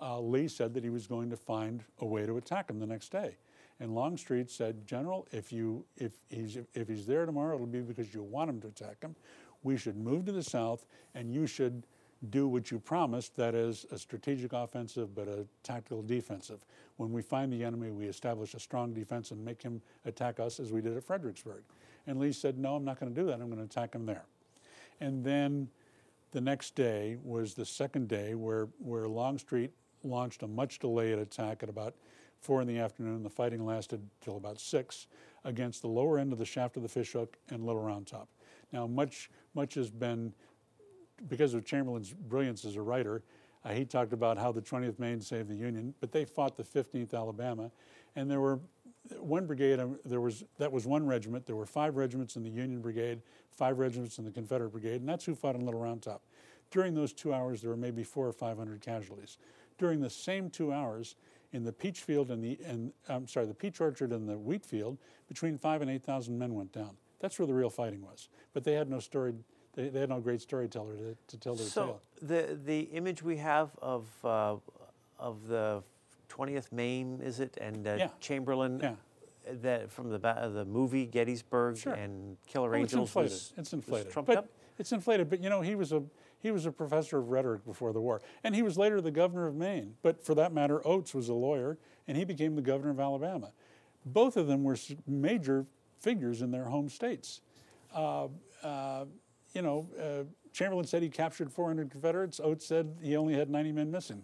uh, Lee said that he was going to find a way to attack them the next day. And Longstreet said, General, if, you, if, he's, if he's there tomorrow, it'll be because you want him to attack him. We should move to the south, and you should do what you promised, that is, a strategic offensive but a tactical defensive. When we find the enemy, we establish a strong defense and make him attack us as we did at Fredericksburg. And Lee said, No, I'm not going to do that. I'm going to attack him there. And then the next day was the second day where, where Longstreet launched a much delayed attack at about four in the afternoon. The fighting lasted till about six against the lower end of the shaft of the fishhook and Little Round Top. Now, much much has been because of Chamberlain's brilliance as a writer. Uh, he talked about how the 20th Maine saved the Union, but they fought the 15th Alabama, and there were one brigade. Um, there was that was one regiment. There were five regiments in the Union Brigade, five regiments in the Confederate Brigade, and that's who fought in Little Round Top. During those two hours, there were maybe four or five hundred casualties. During the same two hours, in the peach field and the and I'm sorry, the peach orchard and the wheat field, between five and eight thousand men went down. That's where the real fighting was. But they had no story. They, they had no great storyteller to, to tell their so tale. So the the image we have of uh, of the 20th Maine is it and uh, yeah. Chamberlain. Yeah. That from the the movie Gettysburg sure. and Killer well, Angels it's inflated. Was, it's inflated. but up? it's inflated. But you know, he was a he was a professor of rhetoric before the war, and he was later the governor of Maine. But for that matter, Oates was a lawyer, and he became the governor of Alabama. Both of them were major figures in their home states. Uh, uh, you know, uh, Chamberlain said he captured 400 Confederates. Oates said he only had 90 men missing.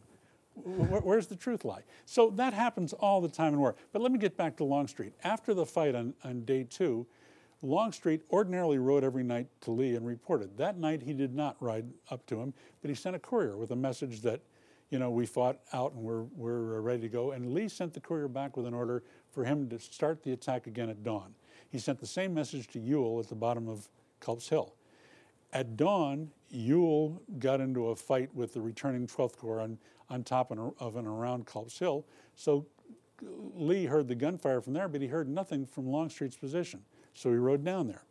Where's the truth lie? So that happens all the time in war. But let me get back to Longstreet. After the fight on, on day two, Longstreet ordinarily rode every night to Lee and reported. That night he did not ride up to him, but he sent a courier with a message that, you know, we fought out and we're, we're ready to go. And Lee sent the courier back with an order for him to start the attack again at dawn. He sent the same message to Ewell at the bottom of Culp's Hill. At dawn, Ewell got into a fight with the returning 12th Corps on, on top of and around Culp's Hill. So Lee heard the gunfire from there, but he heard nothing from Longstreet's position. So he rode down there.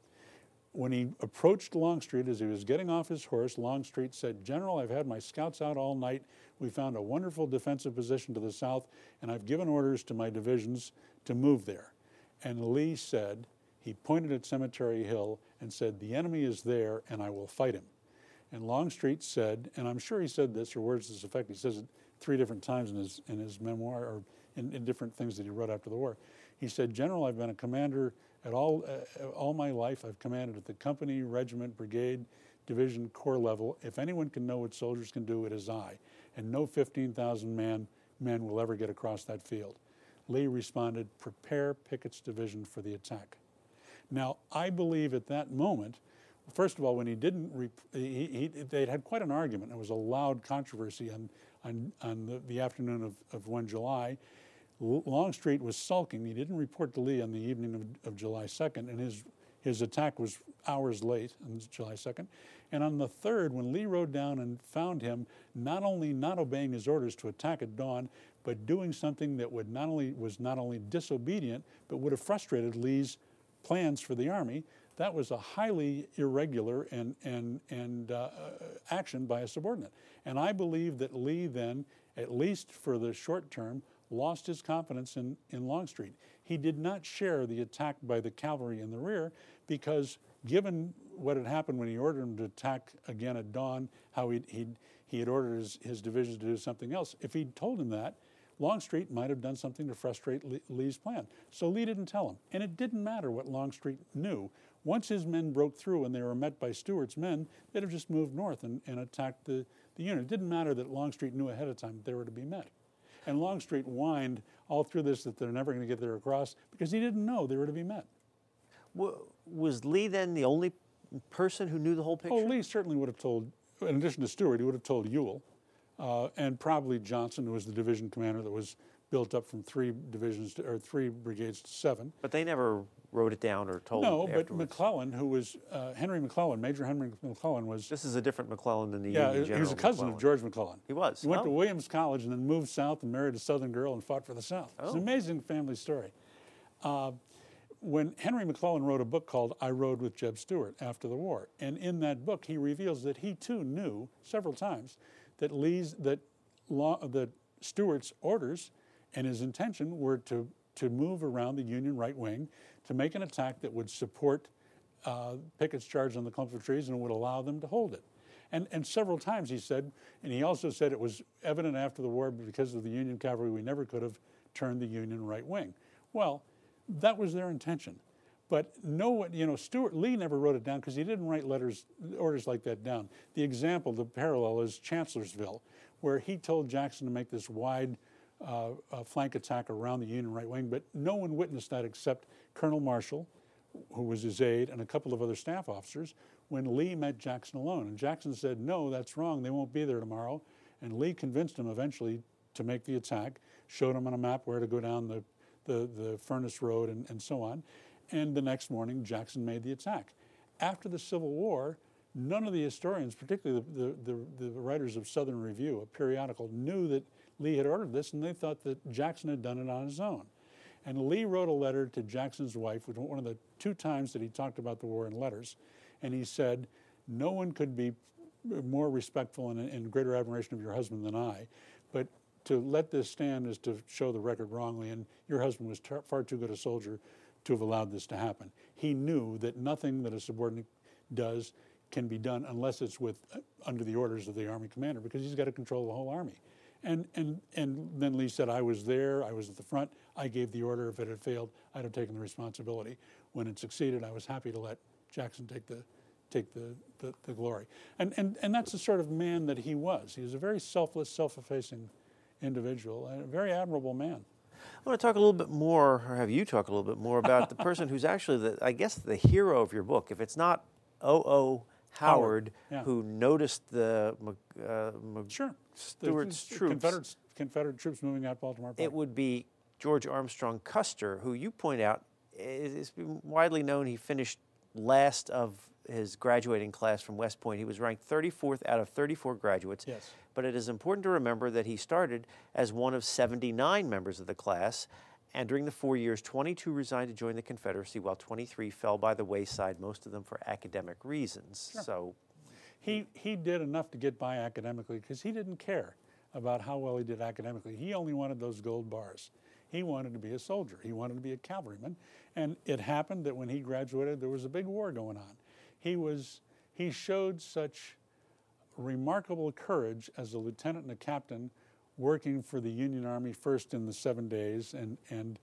When he approached Longstreet as he was getting off his horse, Longstreet said, General, I've had my scouts out all night. We found a wonderful defensive position to the south, and I've given orders to my divisions to move there. And Lee said, he pointed at Cemetery Hill and said, The enemy is there, and I will fight him. And Longstreet said, and I'm sure he said this or words to this effect, he says it three different times in his, in his memoir or in, in different things that he wrote after the war. He said, General, I've been a commander at all, uh, all my life. I've commanded at the company, regiment, brigade, division, corps level. If anyone can know what soldiers can do, it is I. And no 15,000 man, men will ever get across that field. Lee responded, prepare Pickett's division for the attack. Now, I believe at that moment, first of all, when he didn't, he, he, they'd had quite an argument. It was a loud controversy on, on, on the, the afternoon of, of 1 July. Longstreet was sulking. He didn't report to Lee on the evening of, of July 2nd, and his, his attack was hours late on July 2nd. And on the 3rd, when Lee rode down and found him not only not obeying his orders to attack at dawn, but doing something that would not only was not only disobedient, but would have frustrated Lee's plans for the Army, that was a highly irregular and, and, and uh, action by a subordinate. And I believe that Lee then, at least for the short term, lost his confidence in, in Longstreet. He did not share the attack by the cavalry in the rear because, given what had happened when he ordered him to attack again at dawn, how he'd, he'd, he had ordered his, his divisions to do something else, if he'd told him that, Longstreet might have done something to frustrate Lee's plan. So Lee didn't tell him. And it didn't matter what Longstreet knew. Once his men broke through and they were met by Stuart's men, they'd have just moved north and, and attacked the, the unit. It didn't matter that Longstreet knew ahead of time they were to be met. And Longstreet whined all through this that they're never going to get there across because he didn't know they were to be met. Was Lee then the only person who knew the whole picture? Oh, Lee certainly would have told, in addition to Stuart, he would have told Ewell uh, and probably Johnson, who was the division commander that was built up from three divisions to, or three brigades to seven. But they never wrote it down or told. No, but McClellan, who was uh, Henry McClellan, Major Henry McClellan, was. This is a different McClellan than the yeah, Union he was a cousin McClellan. of George McClellan. He was. He went oh. to Williams College and then moved south and married a Southern girl and fought for the South. Oh. It's an oh. amazing family story. Uh, when Henry McClellan wrote a book called I Rode with Jeb Stuart after the war, and in that book he reveals that he too knew several times that Lee's that law, the Stuart's orders and his intention were to, to move around the Union right wing to make an attack that would support uh, Pickett's charge on the clump of trees and would allow them to hold it. And, and several times he said, and he also said it was evident after the war because of the Union cavalry, we never could have turned the Union right wing. Well, that was their intention. But no, one, you know, Stuart Lee never wrote it down because he didn't write letters, orders like that down. The example, the parallel is Chancellorsville, where he told Jackson to make this wide uh, uh, flank attack around the Union right wing, but no one witnessed that except Colonel Marshall, who was his aide, and a couple of other staff officers when Lee met Jackson alone. And Jackson said, No, that's wrong. They won't be there tomorrow. And Lee convinced him eventually to make the attack, showed him on a map where to go down the, the, the Furnace Road and, and so on. And the next morning, Jackson made the attack. After the Civil War, none of the historians, particularly the, the, the, the, writers of Southern Review, a periodical, knew that Lee had ordered this, and they thought that Jackson had done it on his own. And Lee wrote a letter to Jackson's wife, which was one of the two times that he talked about the war in letters, and he said, No one could be more respectful and in greater admiration of your husband than I, but to let this stand is to show the record wrongly, and your husband was far too good a soldier to have allowed this to happen. He knew that nothing that a subordinate does can be done unless it's with uh, under the orders of the army commander because he's got to control the whole army. And, and, and then Lee said, I was there, I was at the front, I gave the order. If it had failed, I'd have taken the responsibility. When it succeeded, I was happy to let Jackson take the, take the, the, the glory. And, and, and that's the sort of man that he was. He was a very selfless, self effacing individual, and a very admirable man. I want to talk a little bit more, or have you talk a little bit more about the person who's actually, the, I guess, the hero of your book. If it's not O.O. Howard, yeah. who noticed the uh, sure. Stuart's the, troops. Confederate, Confederate troops moving out Baltimore. It would be George Armstrong Custer, who you point out is widely known. He finished last of his graduating class from West Point. He was ranked 34th out of 34 graduates. Yes. But it is important to remember that he started as one of 79 members of the class. And during the four years, 22 resigned to join the Confederacy, while 23 fell by the wayside, most of them for academic reasons. Sure. So he, he did enough to get by academically because he didn't care about how well he did academically. He only wanted those gold bars. He wanted to be a soldier. He wanted to be a cavalryman. And it happened that when he graduated, there was a big war going on. He was he showed such remarkable courage as a lieutenant and a captain working for the Union Army first in the seven days and, and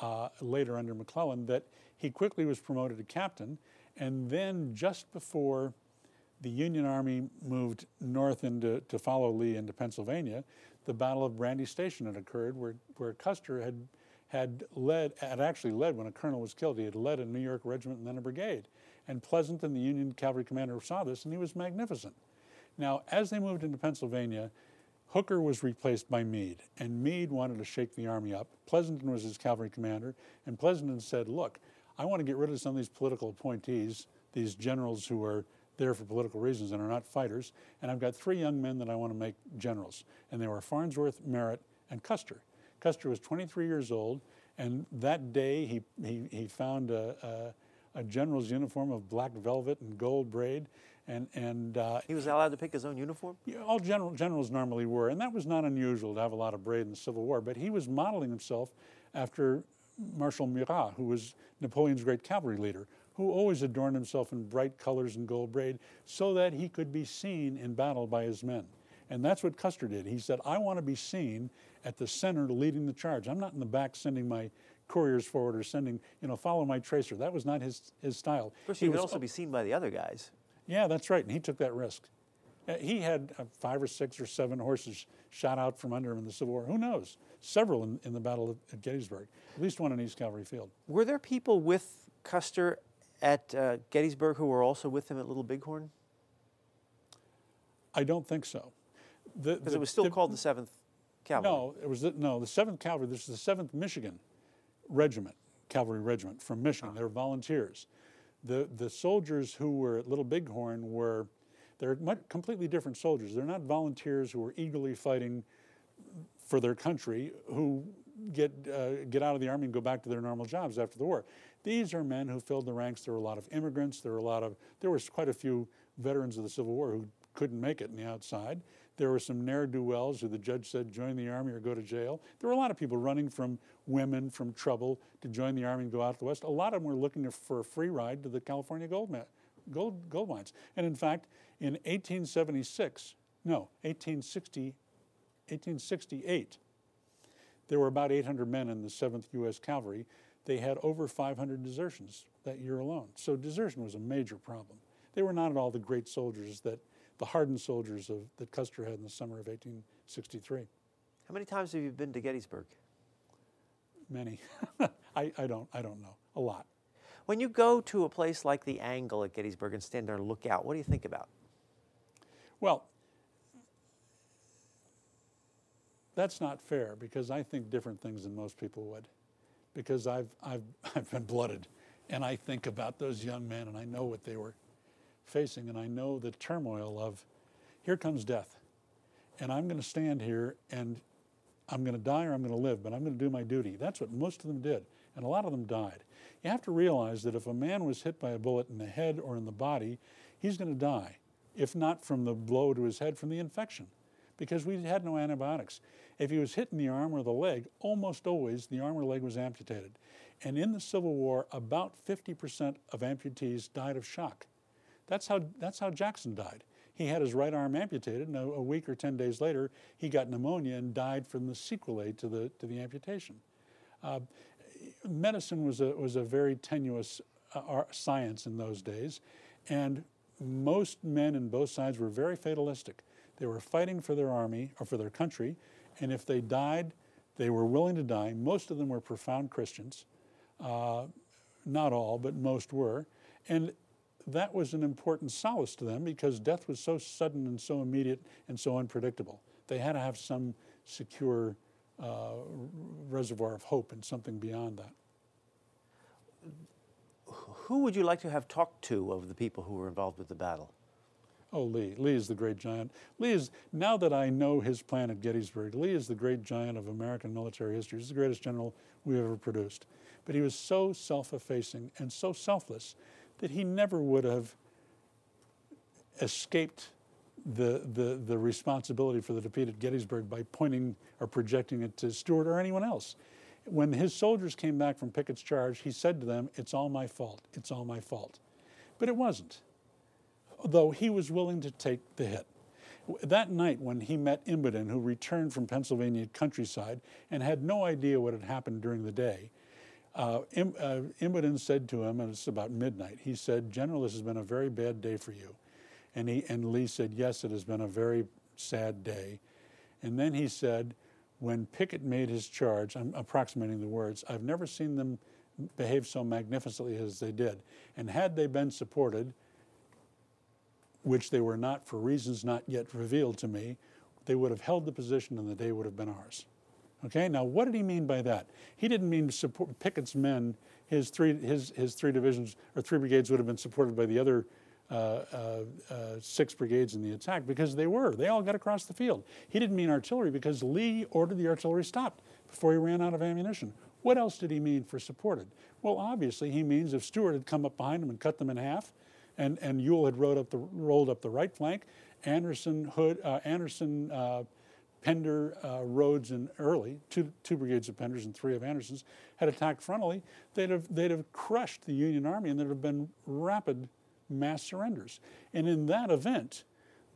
uh, later under McClellan that he quickly was promoted to captain. And then just before the Union Army moved north into, to follow Lee into Pennsylvania, the Battle of Brandy Station had occurred where, where Custer had, had led, had actually led when a colonel was killed. He had led a New York regiment and then a brigade. And Pleasonton, the Union cavalry commander, saw this and he was magnificent. Now, as they moved into Pennsylvania, Hooker was replaced by Meade, and Meade wanted to shake the army up. Pleasonton was his cavalry commander, and Pleasonton said, Look, I want to get rid of some of these political appointees, these generals who are there for political reasons and are not fighters, and I've got three young men that I want to make generals. And they were Farnsworth, Merritt, and Custer. Custer was 23 years old, and that day he, he, he found a, a, a general's uniform of black velvet and gold braid and, and uh, he was allowed to pick his own uniform? Yeah, all general, generals normally were, and that was not unusual to have a lot of braid in the Civil War, but he was modeling himself after Marshal Murat, who was Napoleon's great cavalry leader, who always adorned himself in bright colors and gold braid so that he could be seen in battle by his men. And that's what Custer did. He said, I want to be seen at the center leading the charge. I'm not in the back sending my couriers forward or sending, you know, follow my tracer. That was not his, his style. Of course, he, he could also be seen by the other guys. Yeah, that's right. And he took that risk. Uh, he had uh, five or six or seven horses shot out from under him in the Civil War. Who knows? Several in, in the Battle of Gettysburg, at least one in East Cavalry Field. Were there people with Custer at uh, Gettysburg who were also with him at Little Bighorn? I don't think so. Because it was still the, called the Seventh Cavalry. No, it was the, no the Seventh Cavalry. This is the Seventh Michigan Regiment, Cavalry Regiment from Michigan. Uh-huh. They were volunteers. The, the soldiers who were at Little Bighorn were, they're completely different soldiers. They're not volunteers who are eagerly fighting for their country who get, uh, get out of the army and go back to their normal jobs after the war. These are men who filled the ranks. There were a lot of immigrants. There were a lot of, there was quite a few veterans of the Civil War who couldn't make it in the outside. There were some ne'er do wells who the judge said join the army or go to jail. There were a lot of people running from women, from trouble to join the army and go out to the West. A lot of them were looking for a free ride to the California gold, ma- gold, gold mines. And in fact, in 1876, no, 1860, 1868, there were about 800 men in the 7th U.S. Cavalry. They had over 500 desertions that year alone. So desertion was a major problem. They were not at all the great soldiers that the hardened soldiers of, that Custer had in the summer of 1863. How many times have you been to Gettysburg? Many. I, I, don't, I don't know. A lot. When you go to a place like the Angle at Gettysburg and stand there and look out, what do you think about? Well, that's not fair because I think different things than most people would. Because I've, I've, I've been blooded and I think about those young men and I know what they were facing, and I know the turmoil of here comes death. And I'm going to stand here and I'm going to die or I'm going to live, but I'm going to do my duty. That's what most of them did, and a lot of them died. You have to realize that if a man was hit by a bullet in the head or in the body, he's going to die, if not from the blow to his head, from the infection, because we had no antibiotics. If he was hit in the arm or the leg, almost always the arm or leg was amputated. And in the Civil War, about 50% of amputees died of shock. That's how, that's how Jackson died. He had his right arm amputated, and a, a, week or 10 days later, he got pneumonia and died from the sequelae to the, to the amputation. Uh, medicine was a, was a very tenuous uh, science in those days, and most men in both sides were very fatalistic. They were fighting for their army or for their country, and if they died, they were willing to die. Most of them were profound Christians. Uh, not all, but most were. And that was an important solace to them because death was so sudden and so immediate and so unpredictable. They had to have some secure uh, reservoir of hope and something beyond that. Who would you like to have talked to of the people who were involved with the battle? Oh, Lee. Lee is the great giant. Lee is, now that I know his plan at Gettysburg, Lee is the great giant of American military history. He's the greatest general we've ever produced. But he was so self effacing and so selfless that he never would have escaped the, the, the responsibility for the defeat at Gettysburg by pointing or projecting it to Stuart or anyone else. When his soldiers came back from Pickett's charge, he said to them, It's all my fault. It's all my fault. But it wasn't, though he was willing to take the hit. That night, when he met Imboden, who returned from Pennsylvania countryside and had no idea what had happened during the day, uh, Im, uh, Imboden said to him, and it's about midnight, he said, General, this has been a very bad day for you. And, he, and Lee said, Yes, it has been a very sad day. And then he said, When Pickett made his charge, I'm approximating the words, I've never seen them behave so magnificently as they did. And had they been supported, which they were not for reasons not yet revealed to me, they would have held the position and the day would have been ours. Okay, now what did he mean by that? He didn't mean support Pickett's men, his three, his, his three divisions or three brigades would have been supported by the other uh, uh, uh, six brigades in the attack because they were. They all got across the field. He didn't mean artillery because Lee ordered the artillery stopped before he ran out of ammunition. What else did he mean for supported? Well, obviously, he means if Stuart had come up behind him and cut them in half, and, and Ewell had up the, rolled up the right flank, Anderson, Hood, uh, Anderson, uh, Pender, uh, Rodes, and Early, two, two brigades of Penders and three of Andersons, had attacked frontally, they'd have, they'd have crushed the Union Army and there'd have been rapid mass surrenders. And in that event,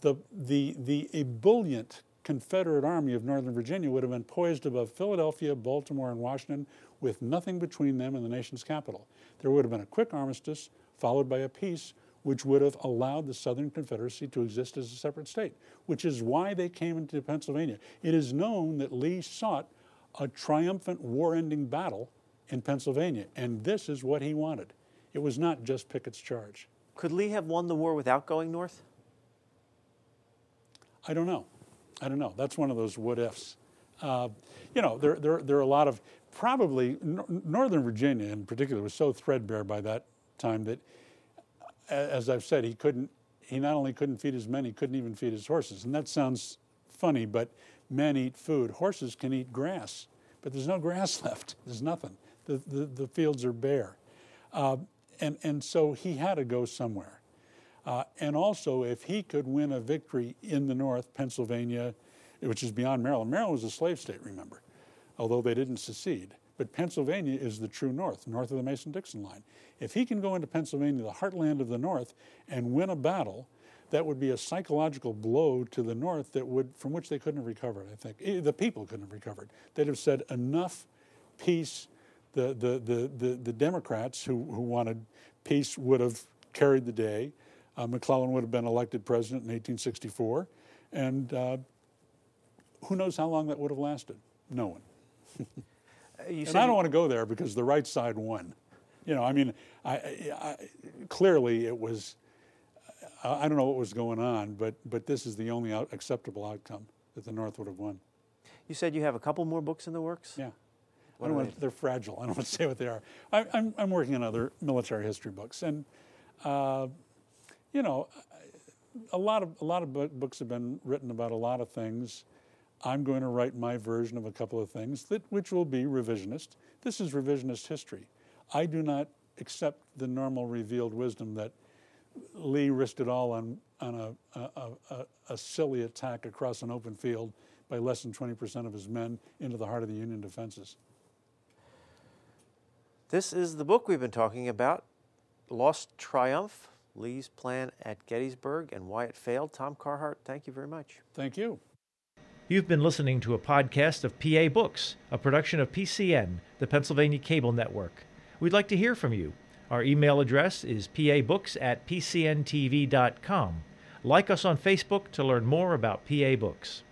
the, the, the ebullient Confederate Army of Northern Virginia would have been poised above Philadelphia, Baltimore, and Washington with nothing between them and the nation's capital. There would have been a quick armistice followed by a peace which would have allowed the Southern Confederacy to exist as a separate state, which is why they came into Pennsylvania. It is known that Lee sought a triumphant war ending battle in Pennsylvania, and this is what he wanted. It was not just Pickett's charge. Could Lee have won the war without going north? I don't know. I don't know. That's one of those what ifs. Uh, you know, there, there, there are a lot of, probably, Northern Virginia in particular was so threadbare by that time that, as I've said, he couldn't, he not only couldn't feed his men, he couldn't even feed his horses. And that sounds funny, but men eat food. Horses can eat grass, but there's no grass left. There's nothing. The, the, the fields are bare. Uh, and, and so he had to go somewhere. Uh, and also, if he could win a victory in the North, Pennsylvania, which is beyond Maryland, Maryland was a slave state, remember, although they didn't secede. But Pennsylvania is the true North, north of the Mason Dixon line. If he can go into Pennsylvania, the heartland of the North, and win a battle, that would be a psychological blow to the North that would, from which they couldn't have recovered, I think. Eh, the people couldn't have recovered. They'd have said, enough peace the, the, the, the, the Democrats who, who wanted peace would have carried the day. Uh, McClellan would have been elected president in 1864. And uh, who knows how long that would have lasted? No one. and I don't want to go there because the right side won. You know, I mean, I, I, clearly it was, I don't know what was going on, but, but this is the only out, acceptable outcome that the North would have won. You said you have a couple more books in the works? Yeah. I don't want, they're fragile. I don't want to say what they are. I, am I'm, I'm working on other military history books, and uh, you know, a lot of a lot of books have been written about a lot of things. I'm going to write my version of a couple of things that which will be revisionist. This is revisionist history. I do not accept the normal revealed wisdom that Lee risked it all on on a, a, a, a silly attack across an open field by less than 20% of his men into the heart of the Union defenses. This is the book we've been talking about Lost Triumph, Lee's plan at Gettysburg, and why it failed. Tom Carhart, thank you very much. Thank you. You've been listening to a podcast of PA Books, a production of PCN, the Pennsylvania Cable Network. We'd like to hear from you. Our email address is pabooks at pcntv.com. Like us on Facebook to learn more about PA Books.